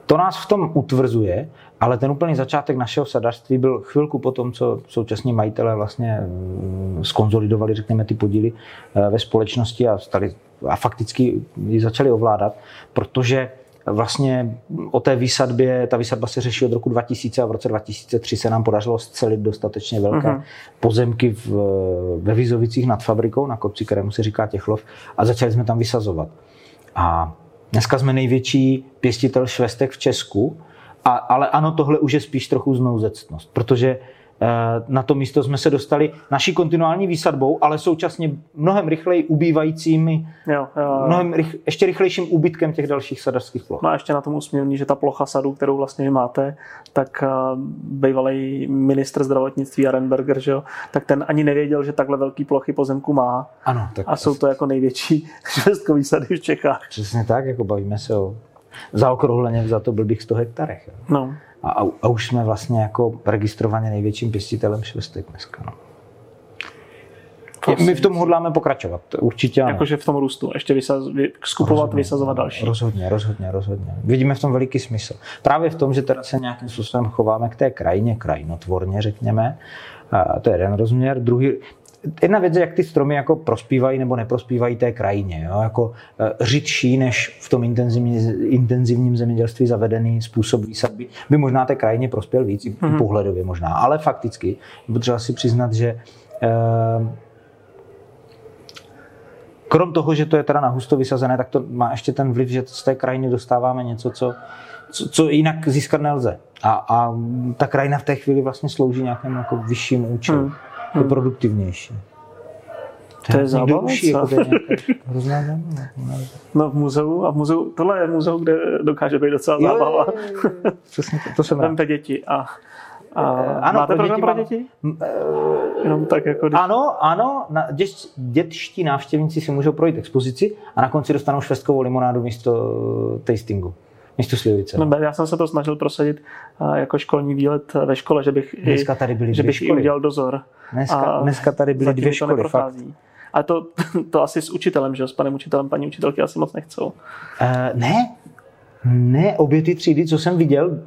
To nás v tom utvrzuje, ale ten úplný začátek našeho sadařství byl chvilku po tom, co současní majitelé vlastně mm, skonzolidovali, řekněme, ty podíly eh, ve společnosti a, stali, a fakticky ji začali ovládat, protože vlastně o té výsadbě, ta výsadba se řeší od roku 2000 a v roce 2003 se nám podařilo scelit dostatečně velké uh-huh. pozemky v, ve Vizovicích nad fabrikou na kopci, kterému se říká Těchlov a začali jsme tam vysazovat. A dneska jsme největší pěstitel švestek v Česku, a, ale ano, tohle už je spíš trochu znouzectnost, protože na to místo jsme se dostali naší kontinuální výsadbou, ale současně mnohem rychleji ubývajícími, Jo, jo. mnohem rych, ještě rychlejším úbytkem těch dalších sadařských ploch. No a ještě na tom usměvní, že ta plocha sadu, kterou vlastně vy máte, tak uh, bývalý ministr zdravotnictví Arenberger, že jo, tak ten ani nevěděl, že takhle velký plochy pozemku má. Ano, tak A jsou to jako největší švestkový sady v Čechách. přesně tak, jako bavíme se o zaokrouhleně za to blbých 100 hektarech. jo. No, A, a, už jsme vlastně jako registrovaně největším pěstitelem švestek dneska. No. My v tom hodláme pokračovat, určitě ano. jakože v tom růstu. Ještě vysaz, vy, skupovat, Rozhodně. vysazovat další. Rozhodně, rozhodně, rozhodně. Vidíme v tom veliký smysl. Právě v tom, že teda se nějakým způsobem chováme k té krajině, krajinotvorně, řekněme. A to je jeden rozměr. Druhý, Jedna věc je, jak ty stromy jako prospívají nebo neprospívají té krajině. Jo? Jako eh, řidší než v tom intenzivní, intenzivním zemědělství zavedený způsob výsadby by možná té krajině prospěl víc, i Mhm. pohledově možná. Ale fakticky potřeba si přiznat, že eh, krom toho, že to je teda na husto vysazené, tak to má ještě ten vliv, že z té krajiny dostáváme něco, co, co, co jinak získat nelze. A, a ta krajina v té chvíli vlastně slouží nějakému jako vyššímu účelu. Hmm. Je produktivnější. To je zábava, jako to je nějaké hrozná zábava. No v muzeu, a v muzeu, tohle je muzeu, kde dokáže být docela Jo, zábava. jo, jo, jo. Přesně, to, to jsem. Vemte děti a, a ano, máte pro program děti pro mám. děti? M, eh, Jenom tak jako... Ano, ano, na, dět, dětští návštěvníci si můžou projít expozici a na konci dostanou švestkovou limonádu místo eh, tastingu, místo slivovice. No, já jsem se to snažil prosadit jako školní výlet ve škole, že bych, Dneska tady byly že bych školy. udělal dozor. Dneska, A dneska tady byly dvě školy, fakt. A to, to asi s učitelem, že? S panem učitelem, paní učitelky asi moc nechcou. Uh, ne, ne, obě ty třídy, co jsem viděl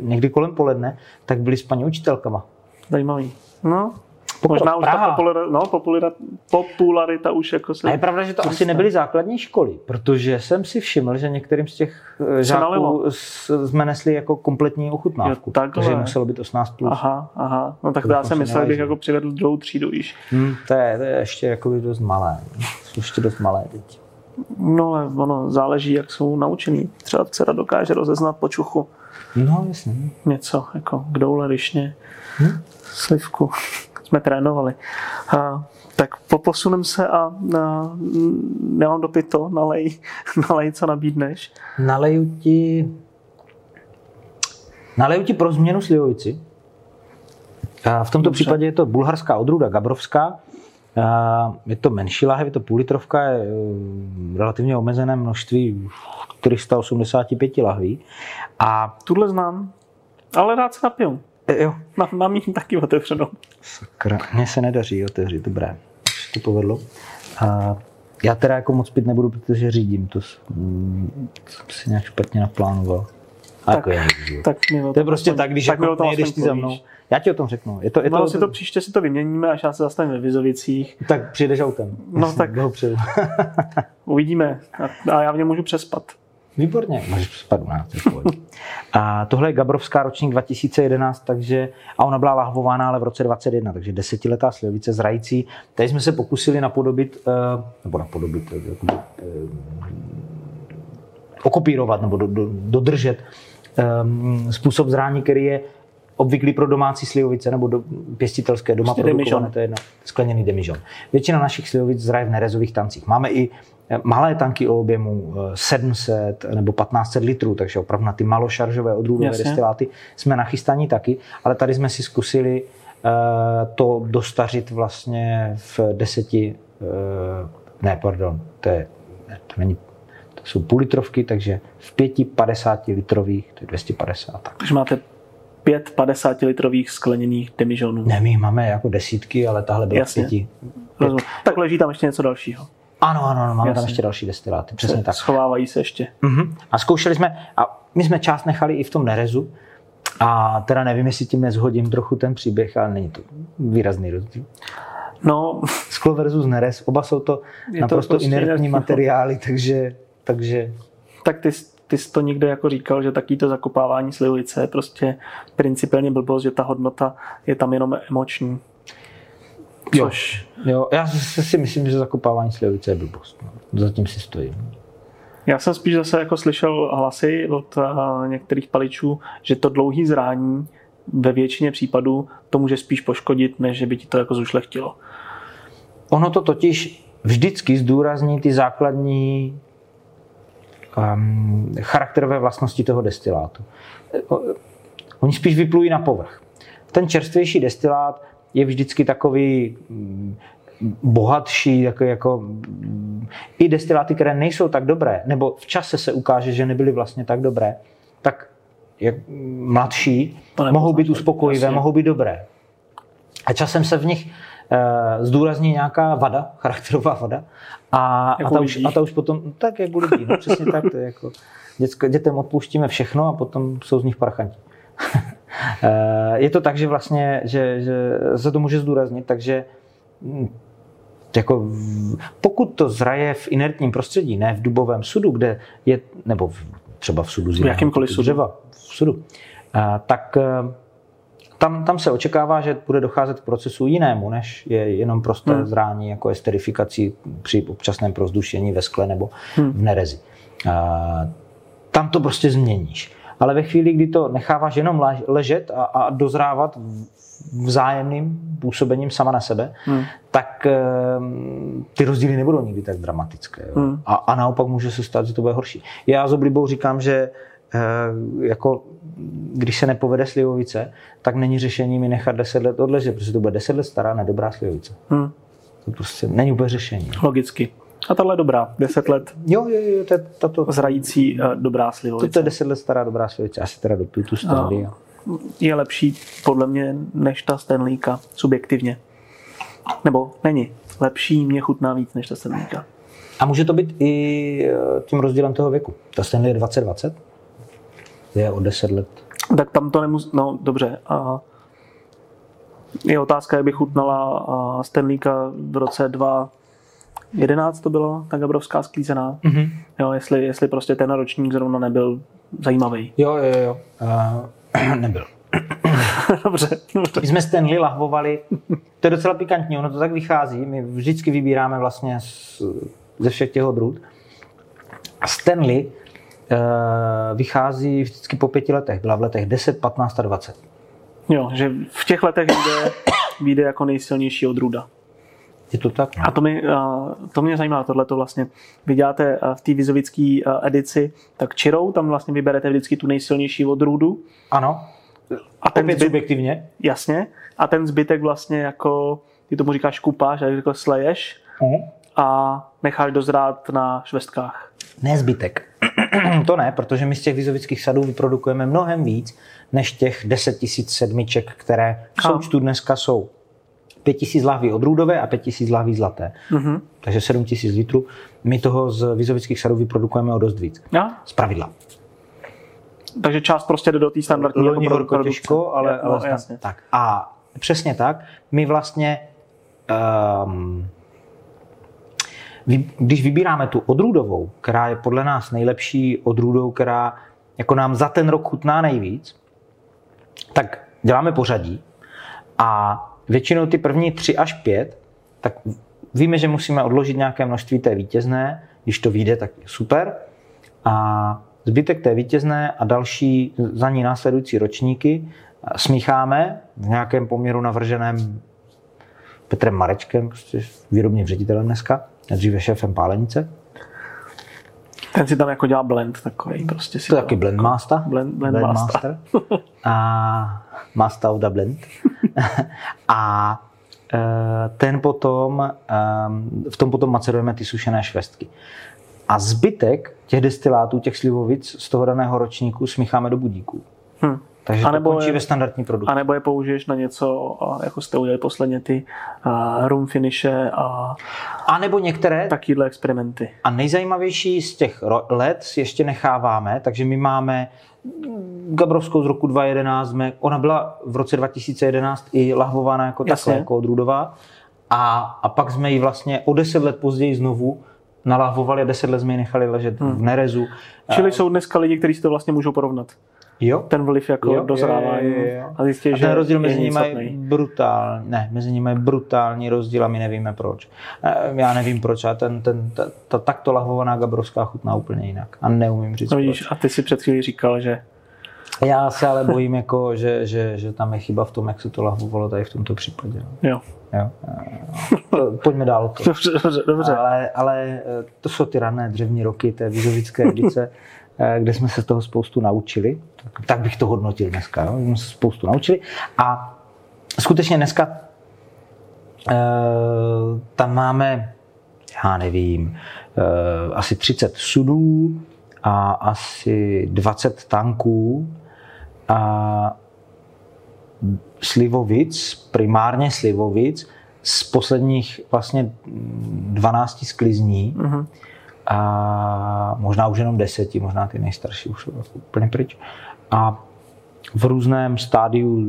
někdy kolem poledne, tak byly s paní učitelkama. Zajímavý. No, možná už ta Praha. popularita, no, popularita, popularita už jako se... A je pravda, že to asi nebyly základní školy, protože jsem si všiml, že některým z těch eh, žáků jsme nesli jako kompletní ochutnávku. Jo, takže muselo být 18+. Plus. Aha, aha. No tak To já jsem myslel, bych jako přivedl druhou třídu již. Hmm, to, je, to je ještě jako dost malé. Jsou ještě dost malé teď. No ale ono záleží, jak jsou naučený. Třeba dcera dokáže rozeznat po čuchu No, jasně. něco, jako kdoule, lišně, Hm? slivku. Jsme trénovali. A, tak poposunem se a na, nemám to, nalej, nalej, co nabídneš. Naleju ti, naleju ti pro změnu slivovici. A v tomto Dobře. případě je to bulharská odrůda Gabrovská. A Je to menší láhev, je to půl litrovka, je eh, relativně omezené množství 485 lahví. A Tuhle znám, ale rád se napiju. Eh, jo, Mám, mám ji taky otevřenou. sakra, mně se nedaří otevřít, dobré, se to povedlo. A já teda jako moc pít nebudu, protože řídím, to s- mm, jsem si nějak špatně naplánoval. A Tak, jako život. Tak mi o To je prostě tak, když tak jako o tom nejdeš aspoň ty za mnou. Já ti o tom řeknu. Je to, je No, to, si to příště si to vyměníme, až já se zastavím ve Vizovicích. Tak přijdeš autem. No, tak-. Uvidíme. A, a já v něm můžu přespat. Výborně, v pohodě. A tohle je Gabrovská ročník 2011, takže, a ona byla lahvována ale v roce 2021, takže desetiletá slivovice zrající. Tady jsme se pokusili napodobit, eh, nebo napodobit, eh, eh, okopírovat nebo do, do, dodržet způsob zrání, který je obvyklý pro domácí slivovice nebo do, pěstitelské doma Prostě produkované, demižon. to je jedno, skleněný demižon. Většina našich slivovic zraje v nerezových tancích. Máme i eh, malé tanky o objemu eh, 700 nebo 1500 litrů, takže opravdu na ty malošaržové odrůdové Jasně. destiláty jsme nachystaní taky, ale tady jsme si zkusili eh, to dostařit vlastně v deseti, eh, ne, pardon, to je, to není, to jsou půl litrovky, takže v pěti 50 litrových, to je 250. Tak. Takže máte pět 50 litrových skleněných demižonů. Ne, my máme jako desítky, ale tahle byla Jasně. pěti. Rozumím. Tak leží tam ještě něco dalšího. Ano, ano, ano máme tam Jasně. ještě další destiláty, přesně tak. Schovávají se ještě. Mhm. A zkoušeli jsme, a my jsme část nechali i v tom nerezu, a teda nevím, jestli tím nezhodím trochu ten příběh, ale není to výrazný rozdíl. No, Sklo versus nerez, oba jsou to Je to naprosto prostě inertní no. materiály, takže, takže tak ty, ty jsi to někde jako říkal, že taký to zakopávání slivovice je prostě principiálně blbost, že ta hodnota je tam jenom emoční. Jo. Což jo, já si si myslím, že zakopávání slivovice je blbost. No. Zatím si stojím. Já jsem spíš zase jako slyšel hlasy od uh, některých paličů, že to dlouhý zrání ve většině případů to může spíš poškodit, než že by ti to jako zušlechtilo. Ono to totiž vždycky zdůrazní ty základní um, charakterové vlastnosti toho destilátu. Oni spíš vyplují na povrch. Ten čerstvější destilát je vždycky takový mm, bohatší, jako, jako i destiláty, které nejsou tak dobré, nebo v čase se ukáže, že nebyly vlastně tak dobré, tak jak mladší mohou být uspokojivé, jasně. mohou být dobré. A časem se v nich zdůrazní nějaká vada, charakterová vada, a, a, ta, už, a ta už potom, tak jak u lidí, no přesně tak, to je jako, dětsko, dětem odpouštíme všechno a potom jsou z nich parchanti. Eh, je to tak, že vlastně, že, že se to může zdůraznit, takže hm, jako pokud to zraje v inertním prostředí, ne v dubovém sudu, kde je, nebo v, třeba v sudu z jakýmkoliv sudu. Dřeva, v sudu, a, eh, tak eh, tam, tam se očekává, že bude docházet k procesu jinému, než je jenom prosté hmm. zrání, jako esterifikací při občasném prozdušení ve skle nebo hmm. v nerezi. A, tam to prostě změníš ale ve chvíli, kdy to necháváš jenom ležet a, a dozrávat vzájemným působením sama na sebe, hmm. tak e, ty rozdíly nebudou nikdy tak dramatické. Hmm. A, a naopak může se stát, že to bude horší. Já s oblibou říkám, že e, jako když se nepovede slivovice, tak není řešení mi nechat 10 let odležet, protože to bude 10 let stará nedobrá slivovice. Hmm. To prostě není úplně řešení. Logicky. A tahle dobrá, 10 let. Jo, jo, jo, to je tato... Zrající uh, dobrá slivovice. To je 10 let stará dobrá slivovice, asi teda dopiju tu Stanley. No, je lepší podle mě než ta Stanleyka, subjektivně. Nebo není. Lepší mě chutná víc než ta Stanleyka. A může to být i eh, tím rozdílem toho věku. Ta Stanley je 2020? Je o 10 let. Tak tam to nemusí, no dobře. A je otázka, jak by chutnala Stanleyka v roce 2 11 to bylo, ta Gabrovská sklízená. Mm-hmm. Jo, jestli, jestli prostě ten ročník zrovna nebyl zajímavý. Jo, jo, jo. Uh, nebyl. dobře, dobře. My jsme Stanley lahvovali, to je docela pikantní, ono to tak vychází, my vždycky vybíráme vlastně z, ze všech těch odrůd. A Stanley vychází vždycky po pěti letech, byla v letech 10, 15 a 20. Jo, že v těch letech vyjde, vyjde jako nejsilnější odrůda. Je to tak? No. A to, mi, to mě zajímá, tohle to vlastně. Vy děláte v té vizovické edici tak čirou, tam vlastně vyberete vždycky tu nejsilnější odrůdu. Ano. A ten Opět zbyt, subjektivně. Jasně. A ten zbytek vlastně jako, ty tomu říkáš kupáš, jak jako sleješ uh-huh. a necháš dozrát na švestkách. Ne zbytek. to ne, protože my z těch vizovických sadů vyprodukujeme mnohem víc, než těch 10 tisíc sedmiček, které v součtu dneska jsou. 5000 lahví odrůdové a 5000 lahví zlaté. Mm-hmm. Takže 7000 litrů. My toho z vizovických sadů vyprodukujeme o dost víc. Ja? Z pravidla. Takže část prostě jde do té standardní Loni jako horko těžko, ale, no, ale jasně. tak. A přesně tak. My vlastně um, když vybíráme tu odrůdovou, která je podle nás nejlepší odrůdou, která jako nám za ten rok chutná nejvíc, tak děláme pořadí a většinou ty první tři až pět, tak víme, že musíme odložit nějaké množství té vítězné, když to vyjde, tak super. A zbytek té vítězné a další za ní následující ročníky smícháme v nějakém poměru navrženém Petrem Marečkem, prostě výrobním ředitelem dneska, dříve šéfem pálenice. Ten si tam jako dělá blend takový, prostě si to je taky blend jako master. Blend, blend, blend master. master. a master of the blend. a e, ten potom, e, v tom potom macerujeme ty sušené švestky. A zbytek těch destilátů, těch slivovic z toho daného ročníku smícháme do budíků. Hmm. Takže a nebo to končí je, ve standardní produkci. A nebo je použiješ na něco, jako jste udělali posledně ty uh, room finishe a, a nebo některé takýhle experimenty. A nejzajímavější z těch let ještě necháváme, takže my máme Gabrovskou z roku 2011, ona byla v roce 2011 i lahvována jako takhle, jako odrůdová. A, a pak jsme ji vlastně o deset let později znovu nalahvovali a deset let jsme ji nechali ležet hmm. v nerezu. Čili jsou dneska lidi, kteří si to vlastně můžou porovnat. Jo. Ten vliv jako jo, dozrávání. Jo, jo, jo. A zjistí, a ten rozdíl mezi nimi je brutální. Ne, mezi nimi je brutální rozdíl a my nevíme proč. Eh, já nevím proč a ten, ten, ta, ta takto lahvovaná gabrovská chutná úplně jinak. A neumím říct no, vidíš, proč. A ty si před chvílí říkal, že Já se ale bojím, jako, že, že, že tam je chyba v tom, jak se to lahovalo tady v tomto případě. Jo. Jo? Pojďme dál. To. Dobře, dobře, dobře. Ale, ale to jsou ty rané dřevní roky té vizovické edice, kde jsme se toho spoustu naučili. Tak, bych to hodnotil dneska. Jo? Jsme se spoustu naučili. A skutečně dneska e, tam máme, já nevím, e, asi 30 sudů a asi 20 tanků a slivovic, primárně slivovic, z posledních vlastně 12 sklizní uh-huh. A možná už jenom deseti, možná ty nejstarší už jsou úplně pryč. A v různém stádiu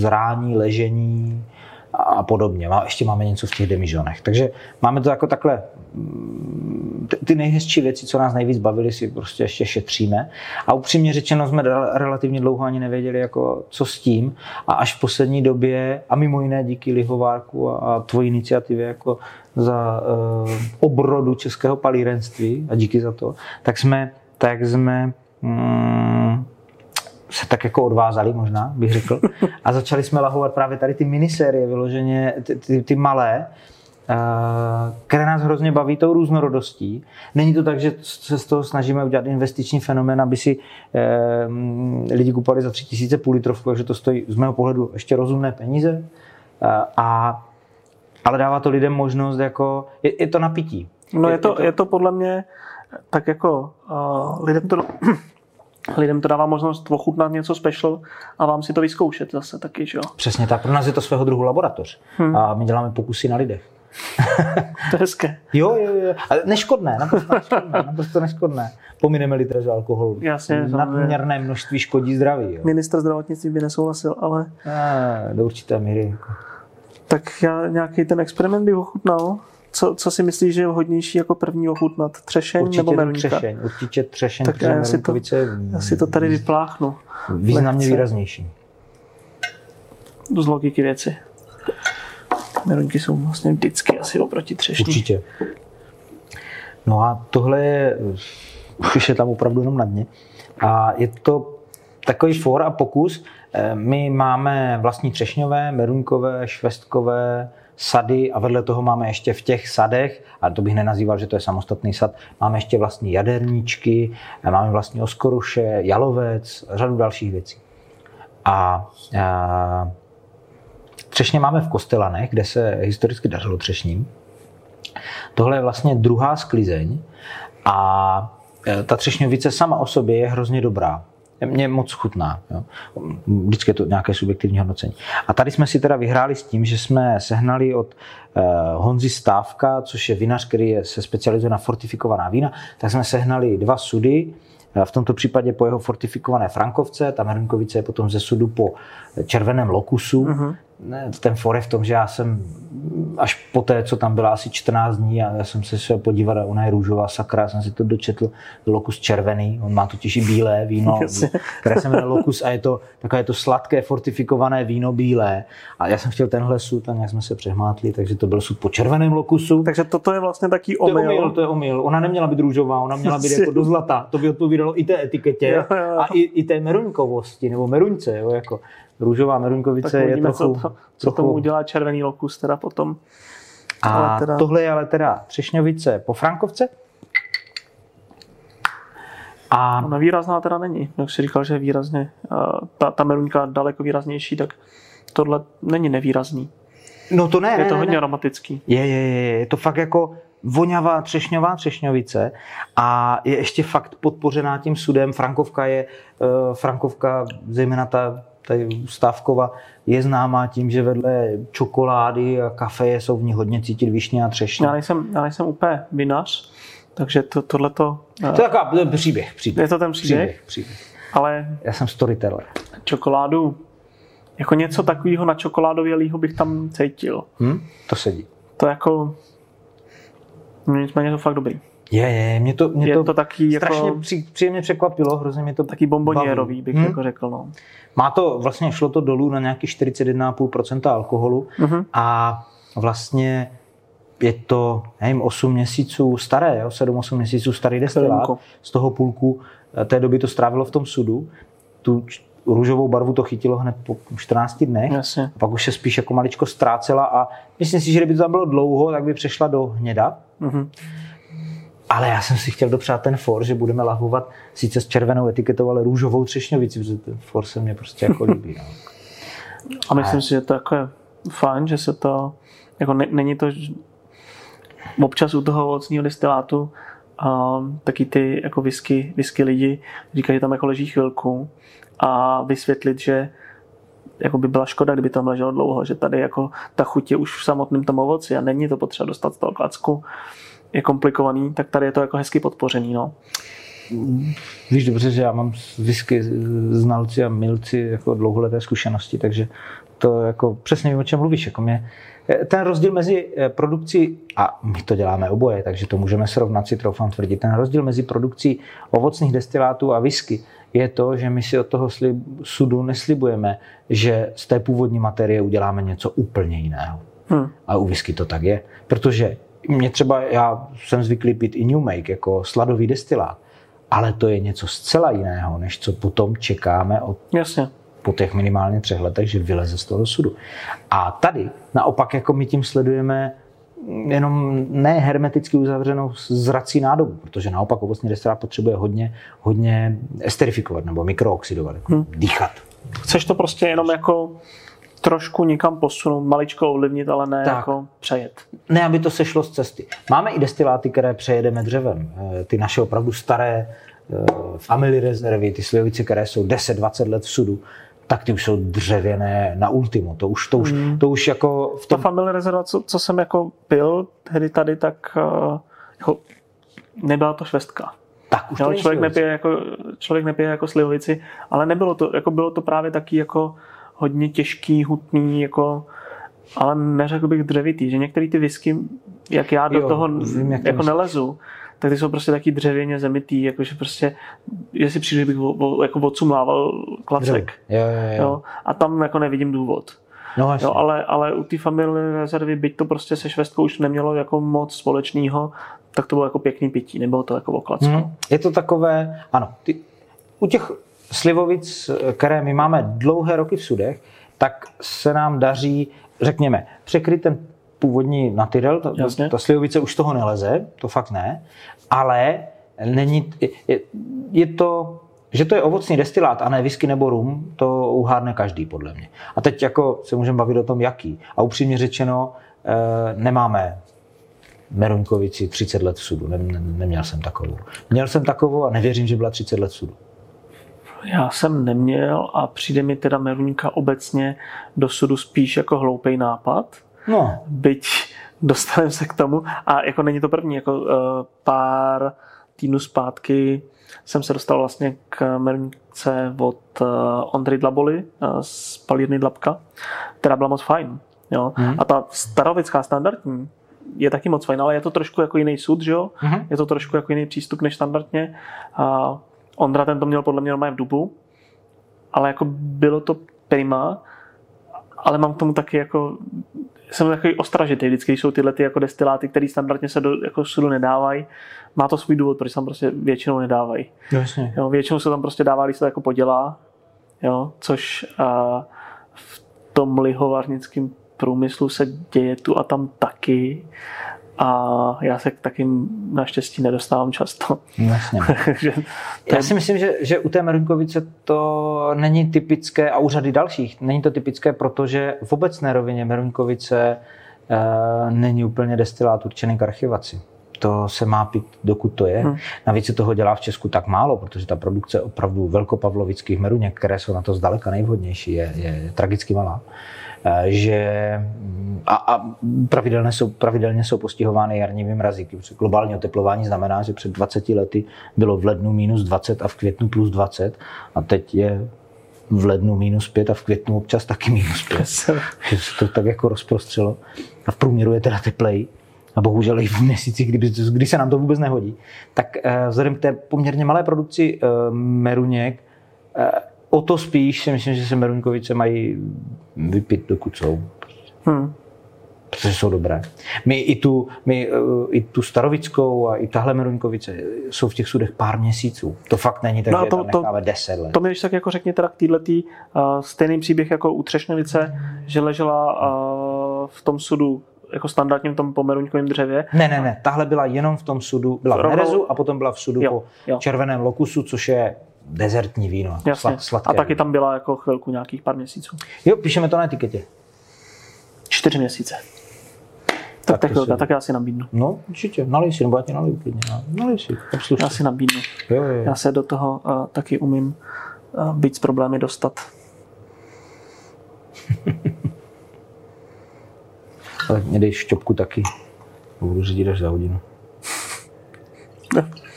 zrání, ležení a podobně. Ještě máme něco v těch demižonech. Takže máme to jako takhle, mm, ty nejhezčí věci, co nás nejvíc bavily, si prostě ještě šetříme. A upřímně řečeno jsme relativně dlouho ani nevěděli, jako, co s tím. A až v poslední době, a mimo jiné díky Lihovárku a tvojí iniciativě jako za uh, obrodu českého palírenství, a díky za to, tak jsme, tak jsme mm, se tak jako odvázali možná, bych řekl. A začali jsme lahovat právě tady ty minisérie, vyloženě ty, ty, ty malé, eh, které nás hrozně baví tou různorodostí. Není to tak, že se z toho snažíme udělat investiční fenomén, aby si eh, lidi kupovali za tři tisíce půl litrovku, takže to stojí z mého pohledu ještě rozumné peníze. Eh, a, ale dává to lidem možnost, jako, je, je to napití. No je, je, to, je, to... je to podle mě tak jako uh, lidem to lidem to dává možnost ochutnat něco special a vám si to vyzkoušet zase taky, že jo? Přesně tak. Pro nás je to svého druhu laboratoř hmm. a my děláme pokusy na lidech. to je hezké. Jo, jo, jo. Ale neškodné, naprosto neškodné. Naprosto neškodné. Pomineme litr alkoholu. Jasně. Nadměrné množství škodí zdraví. Jo. Minister zdravotnictví by nesouhlasil, ale... A, do určité míry. Jako. Tak já nějaký ten experiment bych ochutnal. Co, co si myslíš, že je vhodnější jako první ochutnat? Třešeň určitě nebo meruňka? Třešeň, určitě třešeň, tak já si, to, já si to tady vypláchnu. Významně lehce. výraznější. Z logiky věci. Meruňky jsou vlastně vždycky asi oproti třešni. Určitě. No a tohle je, už je tam opravdu jenom na dně. A je to takový for a pokus. My máme vlastní třešňové, meruňkové, švestkové, sady a vedle toho máme ještě v těch sadech, a to bych nenazýval, že to je samostatný sad, máme ještě vlastní jaderníčky, máme vlastní oskoruše, jalovec, řadu dalších věcí. A, a třešně máme v Kostelanech, kde se historicky dařilo třešním. Tohle je vlastně druhá sklizeň a e, ta třešňovice sama o sobě je hrozně dobrá mě moc chutná. Jo. Vždycky je to nějaké subjektivní hodnocení. A tady jsme si teda vyhráli s tím, že jsme sehnali od uh, Honzy Stávka, což je vinař, který je, se specializuje na fortifikovaná vína, tak jsme sehnali dva sudy, eh, v tomto případě po jeho fortifikované Frankovce, ta Mernkovice je potom ze sudu po červeném lokusu, uh-huh ten for je v tom, že já jsem až po té, co tam byla asi 14 dní a já jsem se šel podívat a ona je růžová sakra, jsem si to dočetl, lokus červený, on má totiž i bílé víno, které se jmenuje lokus a je to takové to sladké fortifikované víno bílé a já jsem chtěl tenhle sud a nějak jsme se přehmátli, takže to byl sud po červeném lokusu. Takže toto je vlastně taký omyl. To je omyl, to je omyl. Ona neměla být růžová, ona měla být jako do zlata. To by odpovídalo i té etiketě jo, jo. a i, i té meruňkovosti nebo meruňce. Jo, jako růžová meruňkovice tak je trochu... Co, to, co trochu... tomu udělá červený lokus teda potom. A ale teda... tohle je ale teda třešňovice po Frankovce. A... Ona výrazná teda není. Jak jsi říkal, že je výrazně, ta, ta meruňka daleko výraznější, tak tohle není nevýrazný. No to ne, Je to ne, hodně ne. aromatický. Je, je, je, je to fakt jako voňavá třešňová třešňovice a je ještě fakt podpořená tím sudem. Frankovka je, uh, Frankovka, zejména ta tady Stávkova je známá tím, že vedle čokolády a kafe jsou v ní hodně cítit višně a třešně. Já nejsem, já nejsem úplně vinař, takže to, tohleto... To je taková příběh, příběh. Je to ten příběh? Příběh, příběh. Ale... Já jsem storyteller. Čokoládu, jako něco takového na čokoládovělého bych tam cítil. Hmm? To sedí. To jako... Nicméně to fakt dobrý. Je, je, mě to, mě je to, to taky strašně jako, při, příjemně překvapilo, hrozně mě to Taky bombonierový bych hmm? jako řekl. No. Má to, vlastně šlo to dolů na nějaký 41,5% alkoholu uh-huh. a vlastně je to, nevím, 8 měsíců staré, jo, 7-8 měsíců starý destilát, z toho půlku eh, té doby to strávilo v tom sudu tu růžovou barvu to chytilo hned po 14 dnech. Jasně. A pak už se spíš jako maličko ztrácela a myslím si, že kdyby to tam bylo dlouho, tak by přešla do hněda. Mm-hmm. Ale já jsem si chtěl dopřát ten for, že budeme lahovat sice s červenou etiketou, ale růžovou třešňovici, protože ten for se mě prostě jako líbí. No. A myslím si, že to jako je fajn, že se to, jako ne, není to, že občas u toho ovocního destilátu a taky ty jako whisky, whisky lidi říkají, že tam jako leží chvilku a vysvětlit, že jako by byla škoda, kdyby tam leželo dlouho, že tady jako ta chuť je už v samotném tom ovoci a není to potřeba dostat z toho klacku, je komplikovaný, tak tady je to jako hezky podpořený. No. Víš dobře, že já mám whisky znalci a milci jako dlouholeté zkušenosti, takže to jako přesně vím, o čem mluvíš. Jako mě, ten rozdíl mezi eh, produkcí, a my to děláme oboje, takže to můžeme srovnat si troufám tvrdit, ten rozdíl mezi produkcí ovocných destilátů a whisky je to, že my si od toho slib, sudu neslibujeme, že z té původní materie uděláme něco úplně jiného. Hmm. A u whisky to tak je. Protože mě třeba, já jsem zvyklý pít i New Make jako sladový destilát, ale to je něco zcela jiného, než co potom čekáme od Jasně. po těch minimálně třech letech, že vyleze z toho sudu. A tady naopak jako my tím sledujeme jenom ne hermeticky uzavřenou zrací nádobu, protože naopak ovocný destilát potřebuje hodně, hodně esterifikovat nebo mikrooxidovat, jako hmm. dýchat. Chceš to prostě jenom jako trošku někam posunout, maličko ovlivnit, ale ne tak. jako přejet. Ne, aby to sešlo z cesty. Máme i destiláty, které přejedeme dřevem. Eh, ty naše opravdu staré eh, family rezervy, ty slivovice, které jsou 10-20 let v sudu, tak ty už jsou dřevěné na ultimu. To už, to už, mm. to už jako... V tom... Ta family rezerva, co, co jsem jako pil tehdy tady, tak uh, jako nebyla to švestka. Tak už jo, to člověk, nepije jako, člověk nepije jako slivovici, ale nebylo to, jako bylo to právě taky jako hodně těžký, hutný, jako, ale neřekl bych dřevitý, že některé ty whisky, jak já do jo, toho vím, jak jako nelezu, tak ty jsou prostě taky dřevěně zemitý, jakože prostě, jestli přijde, bych jako odsumlával klacek. Jo, jo, jo. jo, a tam jako nevidím důvod. No, jo, ale, ale u té family rezervy, byť to prostě se švestkou už nemělo jako moc společného, tak to bylo jako pěkný pití, nebylo to jako oklacko. Hmm. Je to takové, ano, ty, u těch slivovic, které my máme dlouhé roky v sudech, tak se nám daří, řekněme, překryt ten původní natyrel, ta, ta slivovice už toho neleze, to fakt ne, ale není, je, je to, že to je ovocný destilát a ne whisky nebo rum, to uhádne každý podle mě. A teď jako se můžeme bavit o tom, jaký. A upřímně řečeno, e, nemáme Meruňkovici 30 let v sudu. Ne, ne, neměl jsem takovou. Měl jsem takovou a nevěřím, že byla 30 let v sudu. Já jsem neměl a přijde mi teda Meruňka obecně do sudu spíš jako hloupý nápad. No. Byť dostaneme se k tomu a jako není to první, jako uh, pár týdnů zpátky jsem se dostal vlastně k Meruňce od uh, Ondry Dlaboli uh, z Palírny Dlabka, která byla moc fajn. Jo? Hmm. A ta starovická standardní je taky moc fajn, ale je to trošku jako jiný sud, že jo? Hmm. Je to trošku jako jiný přístup než standardně. A Ondra ten to měl podle mě normálně v dubu, ale jako bylo to prima, ale mám k tomu taky jako jsem takový ostražitý vždycky, když jsou tyhle ty jako destiláty, které standardně se do jako sudu nedávají. Má to svůj důvod, proč se tam prostě většinou nedávají. Jasně. Jo, většinou se tam prostě dává, když se to jako podělá, jo, což a, v tom lihovarnickém průmyslu se děje tu a tam taky a já se k takým naštěstí nedostávám často. Jasně. já si myslím, že, že u té Merunkovice to není typické a u řady dalších není to typické, protože v obecné rovině Merunkovice e, není úplně destilát určený k archivaci. To se má pít, dokud to je. Hmm. Navíc se toho dělá v Česku tak málo, protože ta produkce opravdu velkopavlovických meruněk, které jsou na to zdaleka nejvhodnější, je, je tragicky malá. Eh, že a, a pravidelně, jsou, pravidelně jsou postihovány jarními mrazy. Globální oteplování znamená, že před 20 lety bylo v lednu minus 20 a v květnu plus 20 a teď je v lednu minus 5 a v květnu občas taky minus 5. že se to tak jako rozprostřelo. A v průměru je teda teplej. A bohužel i v měsících, kdy, kdy se nám to vůbec nehodí. Tak eh, vzhledem k té poměrně malé produkci eh, meruněk o to spíš si myslím, že se Meruňkovice mají vypít, dokud jsou. Hmm. protože jsou dobré. My i tu, my, eh, i tu starovickou a i tahle Meruňkovice jsou v těch sudech pár měsíců. To fakt není tak, No že to- tam to- necháme 10 let. To mi když tak jako řekni teda k této uh, stejný příběh jako u Třešňovice, že ležela uh, v tom sudu jako standardním tom pomeruňkovém dřevě. Ne, ne, ne, tahle byla jenom v tom sudu, byla v Nerezu a potom byla v sudu Jo, po jo. červeném lokusu, což je dezertní víno, Jasně. slad, sladké A taky víno. tam byla jako chvilku nějakých pár měsíců. Jo, píšeme to na etiketě. Čtyři měsíce. Tak, Tak chvilka, si- tak já si nabídnu. No, určitě, nalej si, nebo já ti naliju klidně. no. Nalej si, obsluž Já si nabídnu. Jo, jo, jo. Já se do toho uh, taky umím uh, být s problémy dostat. Ale mě dej šťopku taky. Budu řídit až za hodinu.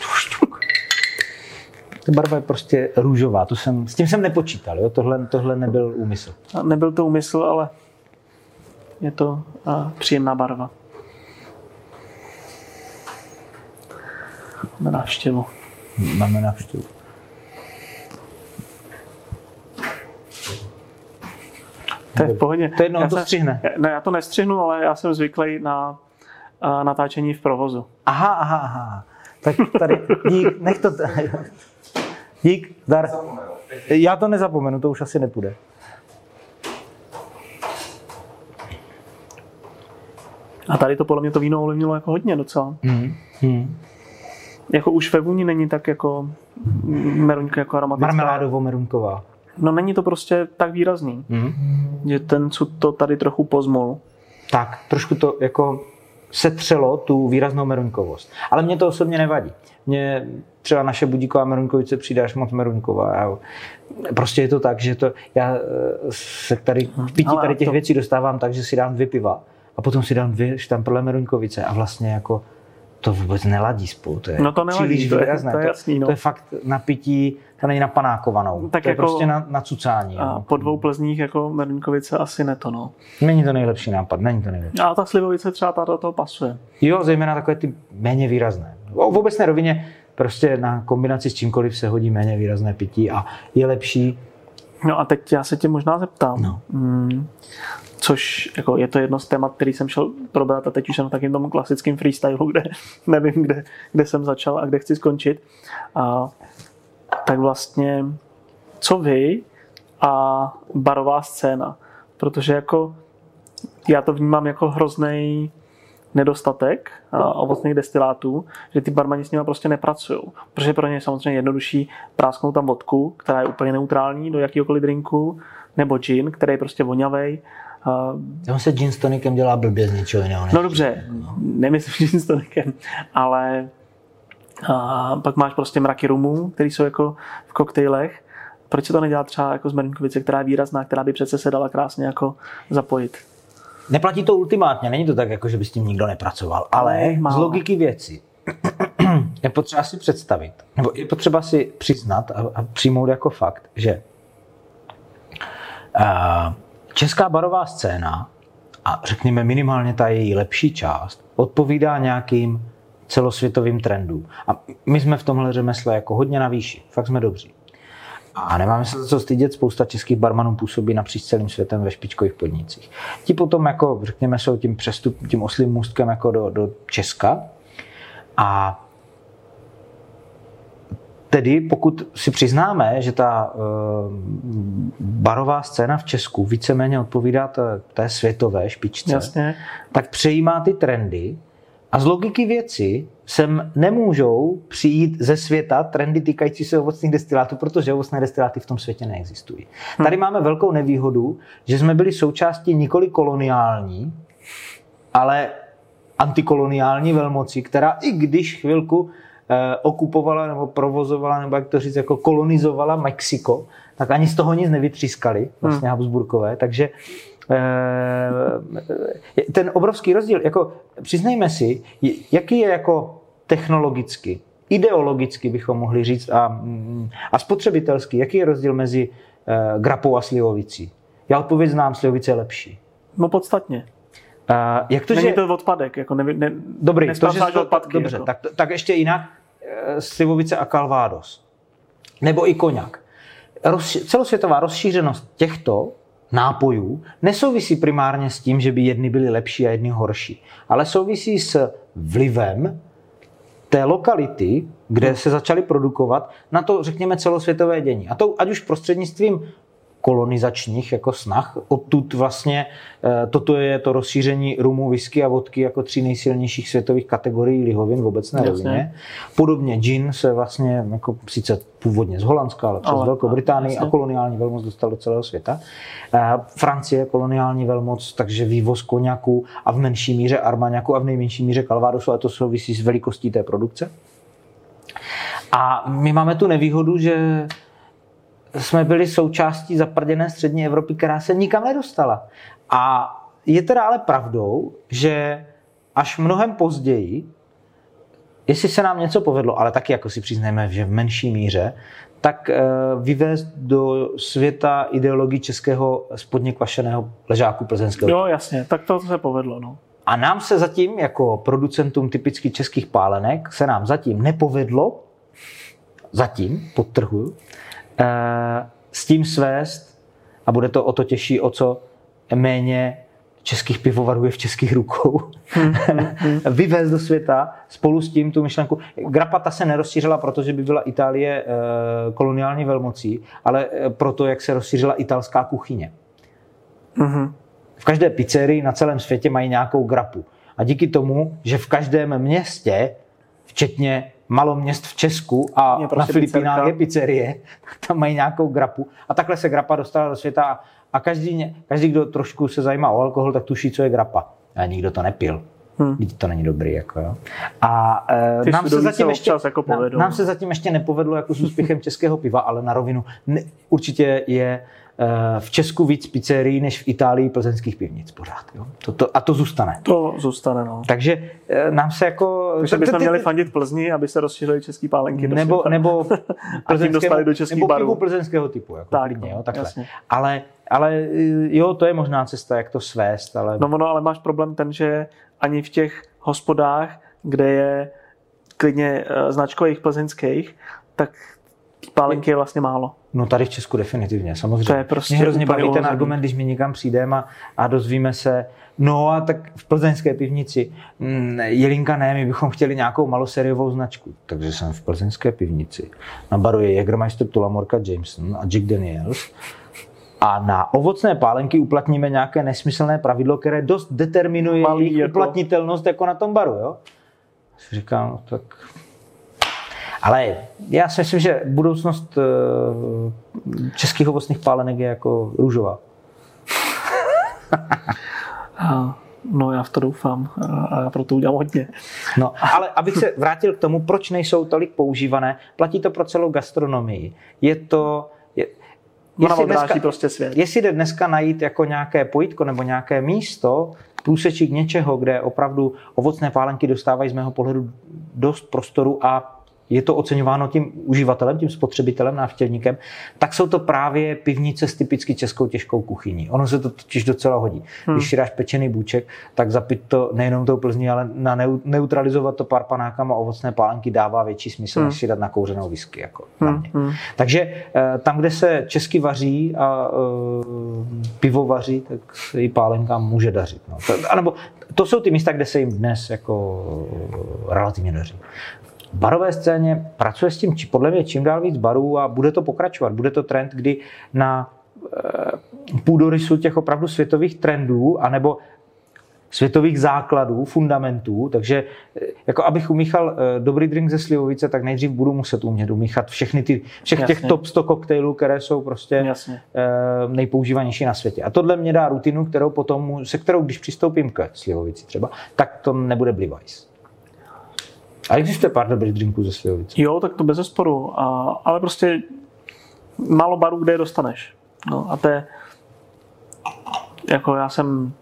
Ta barva je prostě růžová, to jsem, s tím jsem nepočítal, jo? Tohle, tohle nebyl úmysl. A nebyl to úmysl, ale je to uh, příjemná barva. Na návštěvu. Máme návštěvu. To je v pohodě. To jedno, Já to střihne. Ne, já to nestřihnu, ale já jsem zvyklý na natáčení v provozu. Aha, aha, aha. Tak tady, dík, nech to... t- Dík, dar. Já to nezapomenu, to už asi nepůjde. A tady to podle mě to víno ovlivnilo jako hodně docela. Hmm. Hmm. Jako už ve vůni není tak jako meruňka jako aromatická. Marmeládovo-merunková. No není to prostě tak výrazný, Hmm. že ten cud to tady trochu pozmol. Tak, trošku to jako setřelo tu výraznou meruňkovost. Ale mě to osobně nevadí. Mně třeba naše budíková meruňkovice přijde až moc meruňková. Já, prostě je to tak, že to, já eh, se tady k pití tady těch to- věcí dostávám tak, že si dám dvě piva a potom si dám dvě štamprle meruňkovice a vlastně jako to vůbec neladí spolu. To je No to neladí, příliš to je- výrazné. to je jasný, no. to je fakt na pití, to není na panákovanou. Tak to je jako- prostě na, na cucání. A jo. po dvou plzních jako meruňkovice asi ne to, no. Není to nejlepší nápad, není to nejlepší. A ta slivovice třeba ta do toho pasuje. Jo, zejména takové ty méně výrazné. V obecné rovině prostě na kombinaci s čímkoliv se hodí méně výrazné pití a je lepší. No a teď já se tě možná zeptám, No. mm, což jako je to jedno z témat, který jsem šel probrat a teď už jsem takým tomu klasickém freestylu, kde nevím, kde, kde jsem začal a kde chci skončit. A, tak vlastně, co vy a barová scéna? Protože jako já to vnímám jako hrozný nedostatek a, ovocných destilátů, že ty barmani s nimi prostě nepracují. Protože pro ně je samozřejmě jednodušší prásknout tam vodku, která je úplně neutrální do jakýkoliv drinku, nebo gin, který je prostě vonavej. On se gin s tonikem dělá blbě z něčeho jiného. No dobře, nemyslím gin s tonikem, ale a pak máš prostě mraky rumů, které jsou jako v koktejlech. Proč se to nedělá třeba jako z Merinkovice, která je výrazná, která by přece se dala krásně jako zapojit? Neplatí to ultimátně, není to tak, jako že by s tím nikdo nepracoval, ale málo. z logiky věci je potřeba si představit, nebo je potřeba si přiznat a, a přijmout jako fakt, že a, česká barová scéna a řekněme minimálně ta její lepší část odpovídá nějakým celosvětovým trendům. A my jsme v tomhle řemesle jako hodně na výši, fakt jsme dobří. A nemáme se za co stydět, spousta českých barmanů působí napříč celým světem ve špičkových podnicích. Ti potom, jako řekněme, jsou tím přestup, tím oslým můstkem jako do, do Česka. A tedy pokud si přiznáme, že ta uh, barová scéna v Česku víceméně odpovídá té, té světové špičce, Jasně. tak přejímá ty trendy a z logiky věci sem nemůžou přijít ze světa trendy týkající se ovocných destilátů, protože ovocné destiláty v tom světě neexistují. Tady máme velkou nevýhodu, že jsme byli součástí nikoli koloniální, ale antikoloniální velmoci, která i když chvilku eh, okupovala nebo provozovala, nebo jak to říct, jako kolonizovala Mexiko, tak ani z toho nic nevytřískali, vlastně hmm. Habsburkové, takže eh, ten obrovský rozdíl, jako přiznejme si, jaký je jako technologicky, ideologicky bychom mohli říct a, mm, a spotřebitelský, jaký je rozdíl mezi eh, grapou a slivovicí? Já odpověď znám, slivovice je lepší. No podstatně. Uh, jak to, Není že... to odpadek, jako ne, ne, Dobrý, to, že to, odpadky. dobře, jako. tak, tak ještě jinak eh, slivovice a kalvádos. Nebo i koněk. Roz, celosvětová rozšířenost těchto nápojů nesouvisí primárně s tím, že by jedny byly lepší a jedny horší, ale souvisí s vlivem té lokality, kde se začaly produkovat, na to, řekněme, celosvětové dění. A to ať už prostřednictvím kolonizačních jako snah. Odtud vlastně eh, toto je to rozšíření rumu, whisky a vodky jako tří nejsilnějších světových kategorií lihovin v obecné Jasně. rovině. Podobně gin se vlastně jako sice původně z Holandska, ale přes ale, Velkou Británii a koloniální velmoc dostal do celého světa. Eh, Francie koloniální velmoc, takže vývoz koněku a v menší míře armaňaku a v nejmenší míře kalvádosu a to souvisí s velikostí té produkce. A my máme tu nevýhodu, že jsme byli součástí zaprděné střední Evropy, která se nikam nedostala. A je teda ale pravdou, že až mnohem později, jestli se nám něco povedlo, ale taky jako si přiznejme, že v menší míře, tak eh, vyvést do světa ideologii českého spodně kvašeného ležáku plzeňského. Jo, jasně, tak to se povedlo. No. A nám se zatím, jako producentům typicky českých pálenek, se nám zatím nepovedlo, zatím, podtrhuju, s tím svést a bude to o to těžší, o co méně českých pivovarů je v českých rukou, hmm, hmm, hmm. vyvést do světa spolu s tím tu myšlenku. Grapata se nerozšířila, protože by byla Itálie eh, koloniální velmocí, ale eh, proto, jak se rozšířila italská kuchyně. Hmm. V každé pizzerii na celém světě mají nějakou grapu. A díky tomu, že v každém městě, včetně malo měst v Česku a prostě na Filipínách je pizzerie, tam mají nějakou grapu. A takhle se grapa dostala do světa a každý, každý, kdo trošku se zajímá o alkohol, tak tuší, co je grapa. A nikdo to nepil. Hmm. To není dobrý. Jako, jo. A e, nám, se zatím ještě, jako nám, nám se zatím ještě nepovedlo jako s úspěchem českého piva, ale na rovinu ne, určitě je v Česku víc pizzerií než v Itálii plzeňských pivnic pořád. Jo? To, to, a to zůstane. To zůstane, no. Takže eh, nám se jako... Takže bychom měli fandit Plzni, aby se rozšířily český pálenky nebo, nebo dostali do českých nebo barů. pivu plzeňského typu. Jako tak, klidně, jo, takhle. Ale, ale eh, jo, to je možná cesta, jak to svést. Ale... No, no, ale máš problém ten, že ani v těch hospodách, kde je klidně značkových plzeňských, tak pálenky je vlastně málo. No tady v Česku definitivně, samozřejmě. To je prostě Mě hrozně baví ten argument, když my někam přijdeme a, a dozvíme se, no a tak v plzeňské pivnici, mm, Jelinka ne, my bychom chtěli nějakou maloseriovou značku. Takže jsem v plzeňské pivnici. Na baru je Jägermeister, Tulamorka, Jameson a Jack Daniels. A na ovocné pálenky uplatníme nějaké nesmyslné pravidlo, které dost determinuje Malý jejich jako... uplatnitelnost jako na tom baru. Jo? Říkám, no, tak ale já si myslím, že budoucnost eh, českých ovocných pálenek je jako růžová. No, já v to doufám a já pro to udělám hodně. No, ale abych se vrátil k tomu, proč nejsou tolik používané, platí to pro celou gastronomii. Je to, je, jestli, dneska, prostě svět. jestli jde dneska najít jako nějaké pojitko nebo nějaké místo, průsečík něčeho, kde opravdu ovocné pálenky dostávají z mého pohledu dost prostoru a je to oceňováno tím uživatelem, tím spotřebitelem, návštěvníkem, tak jsou to právě pivnice s typicky českou těžkou kuchyní. Ono se to totiž docela hodí. Hmm. Když si dáš pečený bůček, tak zapít to nejenom tou plzní, ale na neutralizovat to pár panákama ovocné pálenky dává větší smysl, hmm. než si dát na kouřenou whisky. Jako hmm. Hmm. Takže eh, tam, kde se česky vaří a uh, pivo vaří, tak se i pálenkám může dařit. No. To, anebo to jsou ty místa, kde se jim dnes jako relativně daří barové scéně pracuje s tím podle mě čím dál víc barů a bude to pokračovat. Bude to trend, kdy na eh, půdorysu těch opravdu světových trendů, anebo světových základů, fundamentů, takže eh, jako abych umíchal eh, dobrý drink ze slivovice, tak nejdřív budu muset umět umíchat všechny ty, všech Jasně. těch top 100 koktejlů, které jsou prostě Jasně. nejpoužívanější na světě. A tohle mě dá rutinu, kterou potom, se kterou když přistoupím k slivovici třeba, tak to nebude blivajs. A existuje pár dobrých drinků ze slivovice. Jo, tak to bez zesporu. A, ale prostě málo barů, kde je dostaneš. No a to je, jako já jsem,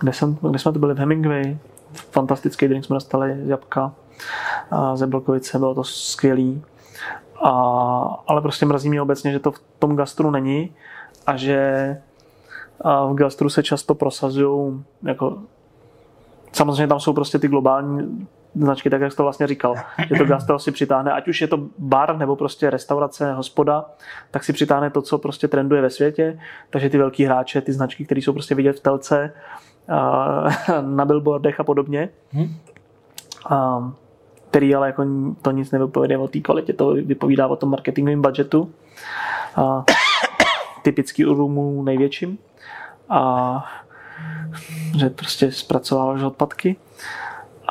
kde, jsem, kde jsme to byli v Hemingway, fantastický drink jsme dostali z jabka a ze Blkovice, bylo to skvělý. A, ale prostě mrazí mě obecně, že to v tom gastru není a že a v gastru se často prosazují jako samozřejmě tam jsou prostě ty globální značky, tak jak jsi to vlastně říkal, že to Gastro si přitáhne, ať už je to bar nebo prostě restaurace, hospoda, tak si přitáhne to, co prostě trenduje ve světě, takže ty velký hráče, ty značky, které jsou prostě vidět v telce, na billboardech a podobně, hmm. který ale jako to nic nevypovídá o té kvalitě, to vypovídá o tom marketingovém budgetu, typický u Rumu největším, a že prostě zpracováváš odpadky.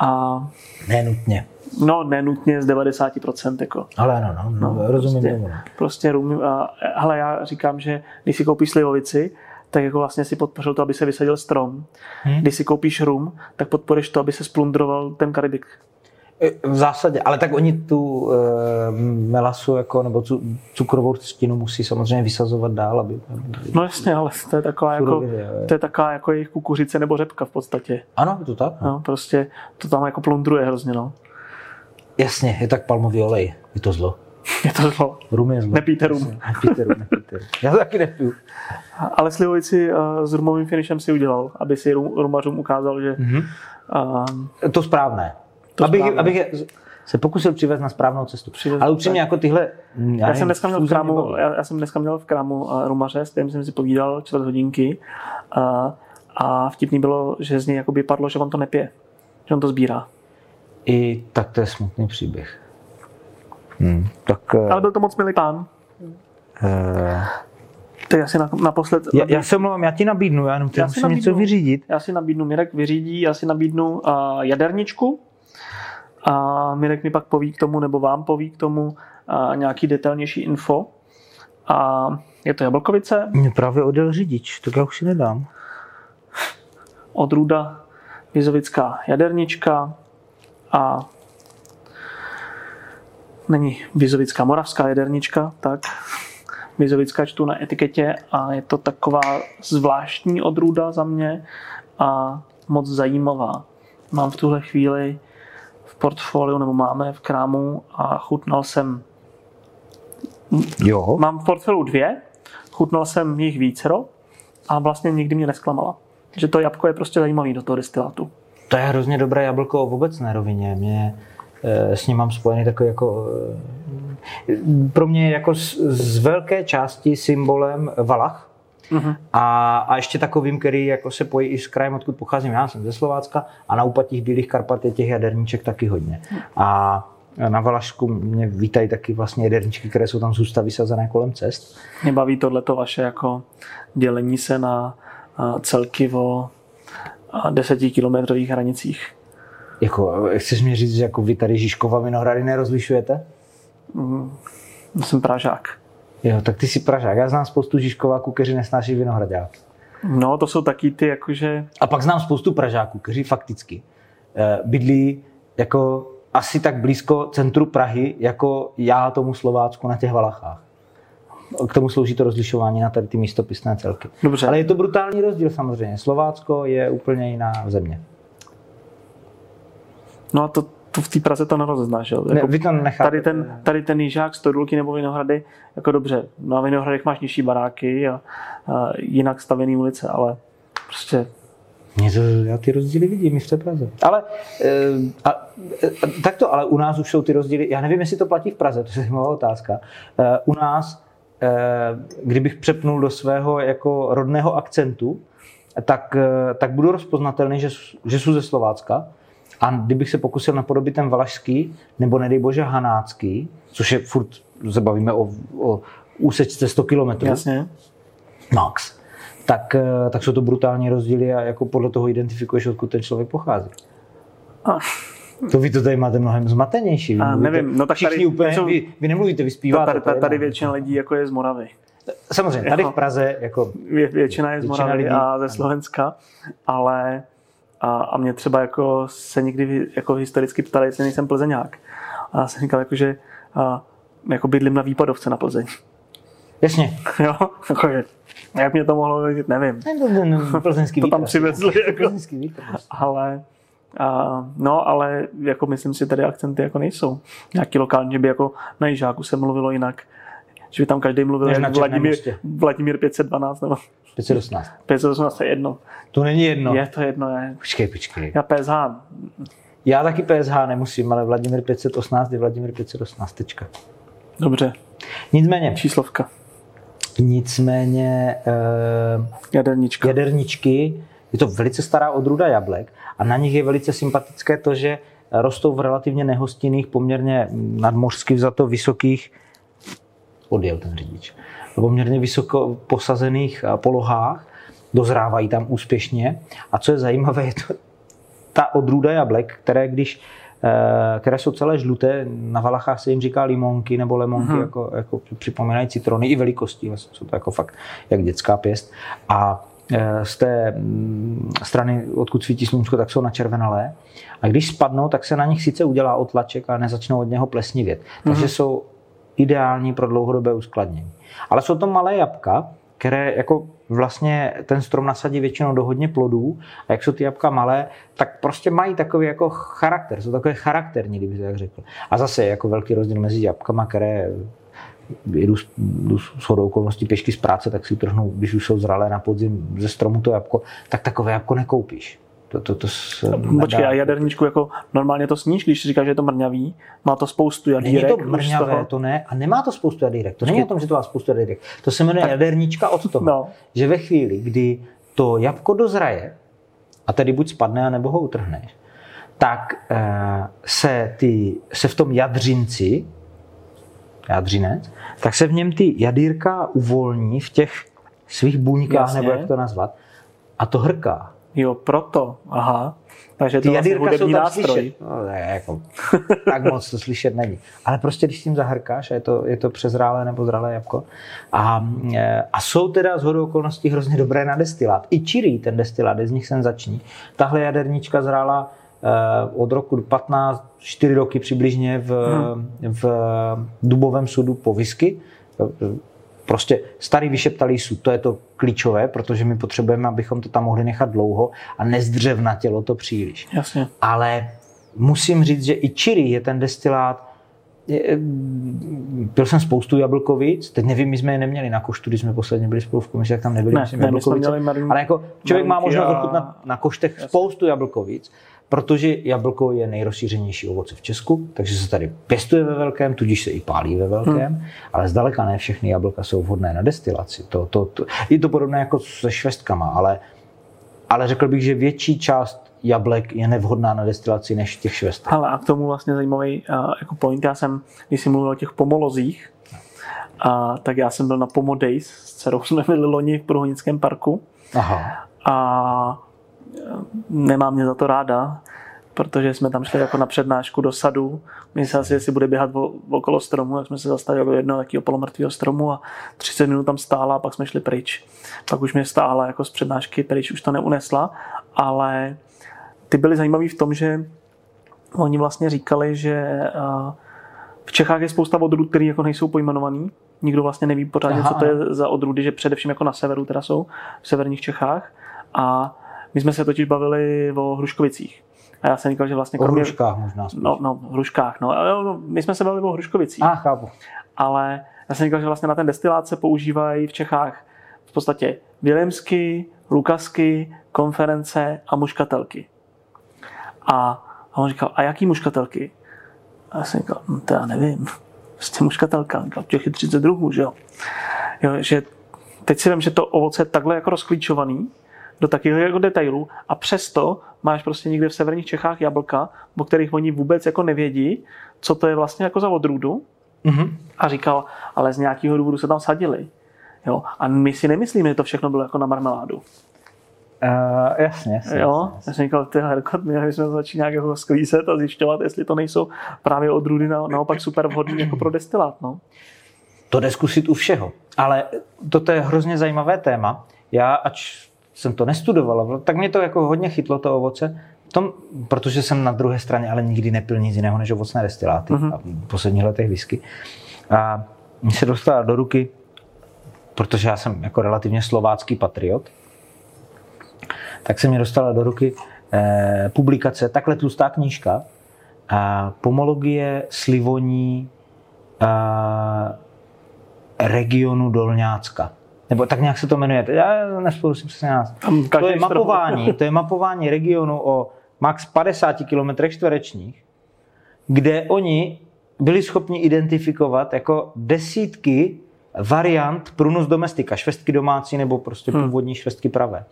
A Nenutně. No, nenutně z 90%. Jako. Ale ano, no, no, no rozumím prostě, tomu. Prostě rum, a, ale já říkám, že když si koupíš slivovici, tak jako vlastně si podpořil to, aby se vysadil strom. Hmm. Když si koupíš rum, tak podporeš to, aby se splundroval ten Karibik. V zásadě, ale tak oni tu e, melasu jako, nebo tu cukrovou třtinu musí samozřejmě vysazovat dál, aby... No jasně, ale to je taková, jako, to je taková jako jejich kukuřice nebo řepka v podstatě. Ano, je to tak. No. no prostě to tam jako plundruje hrozně, no. Jasně, je tak palmový olej, je to zlo. Je to zlo. Rum je zlo. Nepijte rum. Nepijte rum, nepijte rum. Já to taky nepiju. Ale slivovici uh, s rumovým finishem si udělal, aby si rum, rumařům ukázal, že... Mm-hmm. Uh, to správné to abych, správně. abych se pokusil přivést na správnou cestu. Přivez, Ale upřímně jako tyhle... Já, já jsem dneska měl v krámu, já, já, jsem dneska měl v krámu uh, rumaře, s kterým jsem si povídal čtvrt hodinky uh, a vtipný bylo, že z něj jakoby padlo, že on to nepije, že on to sbírá. I tak to je smutný příběh. Hmm, tak, uh, Ale byl to moc milý pán. Uh, Ty asi naposled... Já, já se mluvám, já ti nabídnu, já jenom já musím nabídnu, něco vyřídit. Já si nabídnu, Mirek vyřídí, já si nabídnu uh, jaderničku, a Mirek mi pak poví k tomu, nebo vám poví k tomu a nějaký detailnější info. A je to Jablkovice. Mě právě odjel řidič, tak já už si nedám. Odrůda Vizovická jadernička a není Vizovická moravská jadernička, tak Vizovická čtu na etiketě a je to taková zvláštní odrůda za mě a moc zajímavá. Mám v tuhle chvíli portfoliu, nebo máme v krámu a chutnal jsem Jo. Mám v portfoliu dvě, chutnal jsem jich vícero a vlastně nikdy mě nesklamala. Že to jabko je prostě zajímavý do toho destilátu. To je hrozně dobré jablko v obecné rovině. Mě e, s ním mám spojený takový jako... E, pro mě jako z, z velké části symbolem Valach, Uh-huh. A, a ještě takovým, který jako se pojí i s krajem, odkud pocházím. Já jsem ze Slovácka a na úpatích Bílých Karpat je těch jaderníček taky hodně. A na Valašsku mě vítají taky vlastně jaderníčky, které jsou tam zůsta vysazené kolem cest. Mě baví tohleto vaše jako dělení se na celky o desetikilometrových hranicích. Jako, chceš mi říct, že jako vy tady Žižkova Vinohrady nerozlišujete? Mm, jsem Pražák. Jo, tak ty jsi Pražák. Já znám spoustu Žižkováků, kteří nesnáší Vinohradák. No, to jsou taky ty jakože... A pak znám spoustu Pražáků, kteří fakticky eh, bydlí jako asi tak blízko centru Prahy, jako já tomu Slovácku na těch Valachách. K tomu slouží to rozlišování na tady ty místopisné celky. Dobře. Ale je to brutální rozdíl samozřejmě. Slovácko je úplně jiná země. No a to, to v té Praze to nerozeznáš. Jako ne, vy to tady ten, tady ten jížák, stodulky nebo Vinohrady, jako dobře, na Vinohradech máš nižší baráky a, a jinak stavěný ulice, ale prostě mě to, já ty rozdíly vidím i v té Praze. Ale e, a, a, tak to, ale u nás už jsou ty rozdíly, já nevím, jestli to platí v Praze, to je zajímavá otázka. E, u nás, e, kdybych přepnul do svého jako rodného akcentu, tak, tak budu rozpoznatelný, že, že jsou ze Slovácka, a kdybych se pokusil napodobit ten valašský, nebo nedej bože hanácký, což je furt, se bavíme o, o úsečce 100 km. Jasně. Max. Tak, eh, tak jsou to brutální rozdíly a jako podle toho identifikuješ, odkud ten člověk pochází. A. To vy to tady máte mnohem zmatenější. Vy a, nevím, no tak tady, úplně, jsou, vy, vy nemluvíte, vy zpíváte. Tady, tady, tady většina lidí jako je z Moravy. Samozřejmě, tady v Praze jako... Vě, většina je z Moravy lidí, a ze Slovenska, ale a, a mě třeba jako se někdy jako historicky ptali, jestli nejsem plzeňák. A já jsem říkal, jako, že a, jako bydlím na výpadovce na Plzeň. Jasně. jo, jako. Jak mě to mohlo vědět, nevím. Plzeňský to tam přivezli. Jako. ale, a, no, ale jako myslím si, tady akcenty jako nejsou. Nějaký lokální, že by jako na Jižáku se mluvilo jinak. Že by tam každý mluvil jak Vladimír, Vladimír 512 nebo 518. 518 je jedno. To není jedno. Je to jedno, je. Počkej, počkej. Já PSH. Já taky PSH nemusím, ale Vladimír 518 je Vladimír 518. Tečka. Dobře, Nicméně, číslovka. nicméně eh, Jadernička. jaderničky, je to velice stará odrůda jablek a na nich je velice sympatické to, že rostou v relativně nehostinných, poměrně nadmořsky vzato vysokých, odjel ten řidič, poměrně vysoko posazených eh, polohách, dozrávají tam úspěšně. A co je zajímavé, je to ta odrůda jablek, které když eh, které jsou celé žluté, na Valachách se jim říká limonky nebo lemonky, hmm. jako, jako připomínají citrony i velikostí, vlastně jsou to jako fakt jak dětská pěst. A eh, z té mm, strany, odkud svítí slunce, tak jsou načervenalé. A když spadnou, tak se na nich sice udělá otlaček, ale nezačnou od něho plesnivět. Takže Mhm. jsou ideální pro dlouhodobé uskladnění. Ale jsou to malé jabka, které jako vlastně ten strom nasadí většinou do hodně plodů a jak jsou ty jabka malé, tak prostě mají takový jako charakter, jsou takové charakterní, kdyby se tak řekl. A zase je jako velký rozdíl mezi jabkama, které jdu, s- jdu s shodou okolností pěšky z práce, tak si utrhnu, když už jsou zralé na podzim ze stromu to jabko, tak takové jabko nekoupíš. To, to, to se Počkej, nedá. a jaderničku jako normálně to sníš, když říkáš, že je to mrňavý, má to spoustu Není jadírek. to už z mrňavé, toho- to ne, a nemá to spoustu jadírek. To není o tom, že to má spoustu jadírek. To se jmenuje Tak- jaderníčka od toho, No. že ve chvíli, kdy to jabko dozraje, a tedy buď spadne, nebo ho utrhneš, tak eh, se, ty, se v tom jadřinci, jadřinec, tak se v něm ty jadírka uvolní v těch svých buňkách, Jasně. nebo jak to nazvat, a to hrká. Jo, proto, aha. Takže to vlastně hudební nástroj. No, ne, jako, tak moc to slyšet není. Ale prostě, když s tím zahrkáš, a je to, je to přezrálé nebo zralé jabko, a, e, a jsou teda z hodou okolností hrozně dobré na destilát. I čirý ten destilát, je z nich jsem zační. Tahle jaderníčka zrála e, od roku 15, 4 roky přibližně v, v dubovém sudu po whisky. Prostě starý vyšeptalý sud, to je to klíčové, protože my potřebujeme, abychom to tam mohli nechat dlouho a nezdřevnatělo to příliš. Jasně. Ale musím říct, že i čirý je ten destilát, je, pil jsem spoustu jablkovic, teď nevím, my jsme je neměli na koštu, když jsme posledně byli spolu v komisi, jak tam nebyli, Ne, myslím, ne, jablkovice. měli ale jako člověk má možnost a- ochutnat na koštech spoustu jablkovic, protože jablko je nejrozšířenější ovoce v Česku, takže se tady pěstuje ve velkém, tudíž se i pálí ve velkém, hmm. ale zdaleka ne všechny jablka jsou vhodné na destilaci. To, to, to, je to podobné jako se švestkama, ale, ale řekl bych, že větší část jablek je nevhodná na destilaci než těch švestek. Ale a k tomu vlastně zajímavý uh, jako point, já jsem, když jsi mluvil o těch pomolozích, a, tak já jsem byl na Pomo Days, s dcerou jsme byli loni v Průhonickém parku Aha. a nemám mě za to ráda, protože jsme tam šli jako na přednášku do sadu. Myslel si, jestli bude běhat o- okolo stromu, tak jsme se zastavili u jednoho takového polomrtvého stromu a 30 minut tam stála a pak jsme šli pryč. Pak už mě stála jako z přednášky pryč, už to neunesla, ale ty byly zajímavý v tom, že oni vlastně říkali, že a, v Čechách je spousta odrůd, které jako nejsou pojmenovaný. Nikdo vlastně neví pořádně, Aha, co to je za odrůdy, že především jako na severu teda jsou, v severních Čechách. A my jsme se totiž bavili o Hruškovicích. A já jsem říkal, že vlastně O kromě... hruškách možná spíš. No, no, Hruškách, no. Ale no, My jsme se bavili o Hruškovicích A, chápu. ale já jsem říkal, že vlastně na ten destilát se používají v Čechách v podstatě Williamsky, Lukasky, konference a muškatelky. A, a on říkal, a jaký muškatelky? A já jsem říkal, no to já nevím. Prostě muškatelka. Říkal, těch je 30 druhů, že jo? jo že teď si vím, že to ovoce je takhle jako rozklíčovaný do takových jako detailů a přesto máš prostě někde v severních Čechách jablka, o kterých oni vůbec jako nevědí, co to je vlastně jako za odrůdu, Mhm. a říkal, ale z nějakého důvodu se tam sadili. Jo? A my si nemyslíme, že to všechno bylo jako na marmeládu. Uh, jasně, jasně. Jo? jasně. Já jsem říkal, ty herkot, my jsme začít nějak jako sklízet a zjišťovat, jestli to nejsou právě odrůdy na, naopak super vhodný jako pro destilát. No. To jde zkusit u všeho. Ale toto je hrozně zajímavé téma. Já, ač jsem to nestudoval, tak mě to jako hodně chytlo, to ovoce, tom, protože jsem na druhé straně ale nikdy nepil nic jiného než ovocné destiláty mm-hmm. a v posledních letech whisky. A mi se dostala do ruky, protože já jsem jako relativně slovácký patriot, tak se mi dostala do ruky eh, publikace, takhle tlustá knížka, a pomologie slivoní a, regionu Dolňácka. Nebo tak nějak se to jmenuje. Já nespolu si přesně nás. To je mapování, to je mapování regionu o max 50 km čtverečních, kde oni byli schopni identifikovat jako desítky variant prunus domestika, švestky domácí nebo prostě hmm. původní švestky pravé.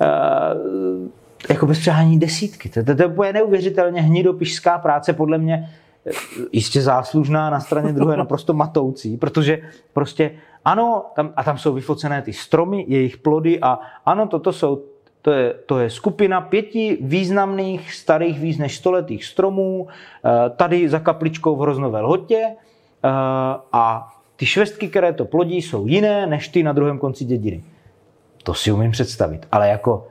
Uh, jako bez přehání desítky. To, to, to je neuvěřitelně hnidopišská práce, podle mě eh, jistě záslužná, na straně druhé naprosto matoucí, protože prostě ano, tam, a tam jsou vyfocené ty stromy, jejich plody a ano, toto jsou to je, to je skupina pěti významných starých víc než stoletých stromů, eh, tady za kapličkou v Hroznové lhotě eh, a ty švestky, které to plodí, jsou jiné než ty na druhém konci dědiny. To si umím představit, ale jako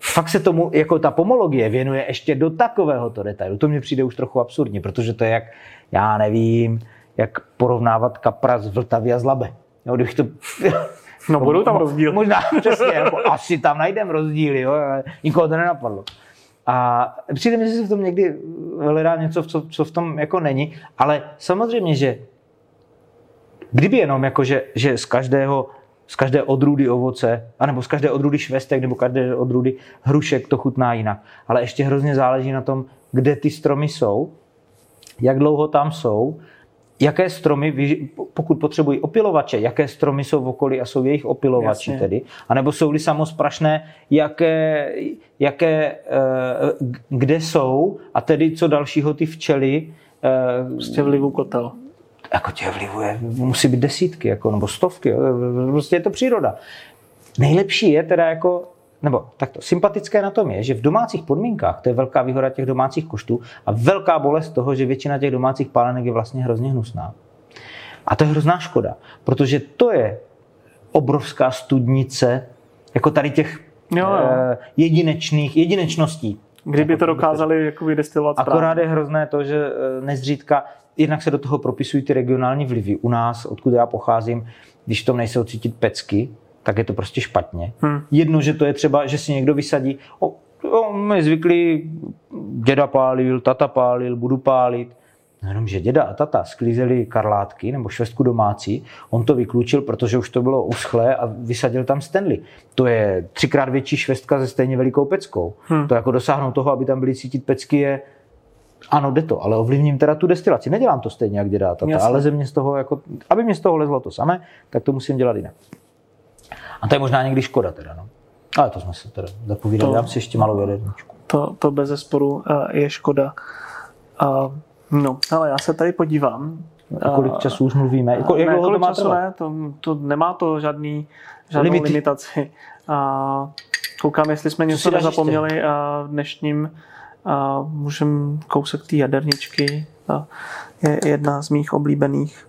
fakt se tomu, jako ta pomologie věnuje ještě do takovéhoto detailu. To mně přijde už trochu absurdně, protože to je jak, já nevím, jak porovnávat kapra z Vltavy a z Labe. Jo, kdybych to... No budou tam rozdíly. Možná, přesně, jako, asi tam najdem rozdíly, jo, nikoho to nenapadlo. A přijde mi, že se v tom někdy hledá něco, co, co v tom jako není, ale samozřejmě, že kdyby jenom jako, že, že z každého z každé odrůdy ovoce, anebo z každé odrůdy švestek, nebo každé odrůdy hrušek to chutná jinak. Ale ještě hrozně záleží na tom, kde ty stromy jsou, jak dlouho tam jsou, jaké stromy, pokud potřebují opilovače, jaké stromy jsou v okolí a jsou jejich opilovači Jasně. tedy, anebo jsou-li samozprašné, jaké, jaké, eh, kde jsou a tedy co dalšího ty včely. Eh, prostě vlivu kotel jako těch vlivů je, musí být desítky, jako, nebo stovky, jo, prostě je to příroda. Nejlepší je teda jako, nebo takto, sympatické na tom je, že v domácích podmínkách, to je velká výhoda těch domácích koštů a velká bolest toho, že většina těch domácích pálenek je vlastně hrozně hnusná. A to je hrozná škoda, protože to je obrovská studnice, jako tady těch jo, jo. Eh, jedinečných, jedinečností. Kdyby jako to dokázali jako vydestilovat Akorát je hrozné to, že eh, nezřídka jednak se do toho propisují ty regionální vlivy. U nás, odkud já pocházím, když to nejsou cítit pecky, tak je to prostě špatně. Hmm. Jedno, že to je třeba, že si někdo vysadí, o, o, my zvyklí, děda pálil, tata pálil, budu pálit. No jenom, že děda a tata sklízeli karlátky nebo švestku domácí, on to vyklučil, protože už to bylo uschlé a vysadil tam Stanley. To je třikrát větší švestka se stejně velikou peckou. Hmm. To jako dosáhnout toho, aby tam byly cítit pecky, je ano, jde to, ale ovlivním teda tu destilaci. Nedělám to stejně, jak dělá tata, ale ze mě z toho, jako, aby mě z toho lezlo to samé, tak to musím dělat jinak. A to je možná někdy škoda teda, no. Ale to jsme se teda zapovídali, dám si ještě malou jedničku. To, to bez zesporu eh, je škoda. No, ale já se tady podívám. A kolik času už mluvíme? Jako, jak ne, kolik to času ne, to, to, nemá to žádný, žádnou Limity. limitaci. Uh, koukám, jestli jsme něco nezapomněli v dnešním a můžem kousek té jaderničky. Ta je jedna z mých oblíbených.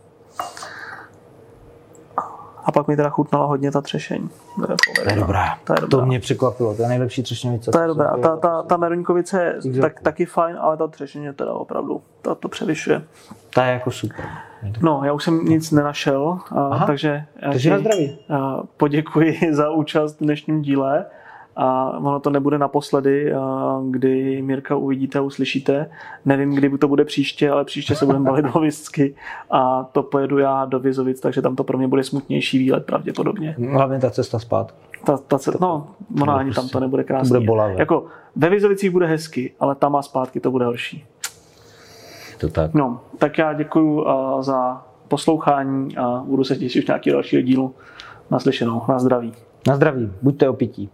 A pak mi teda chutnala hodně ta třešeň. To je, dobrá. To, je dobrá. to mě překvapilo, to je nejlepší třešňovice. To je dobrá. Ta, ta, ta meruňkovice je tak, taky fajn, ale ta třešeň je teda opravdu, ta to převyšuje. Ta je jako super. No, já už jsem nic nenašel, Aha, takže, takže na zdraví. poděkuji za účast v dnešním díle a ono to nebude naposledy, kdy Mirka uvidíte a uslyšíte. Nevím, kdy to bude příště, ale příště se budeme bavit o Vizky a to pojedu já do Vizovic, takže tam to pro mě bude smutnější výlet pravděpodobně. Hlavně ta cesta zpátky. Ta, ta cesta, no, ona ani tam to prostě- nebude krásně. To bude bolavé. Jako ve Vizovicích bude hezky, ale tam a zpátky to bude horší. To tak. No, tak já děkuji uh, za poslouchání a budu se těšit už nějaký dalšího dílu. Naslyšenou. Na zdraví. Na zdraví. Buďte opití.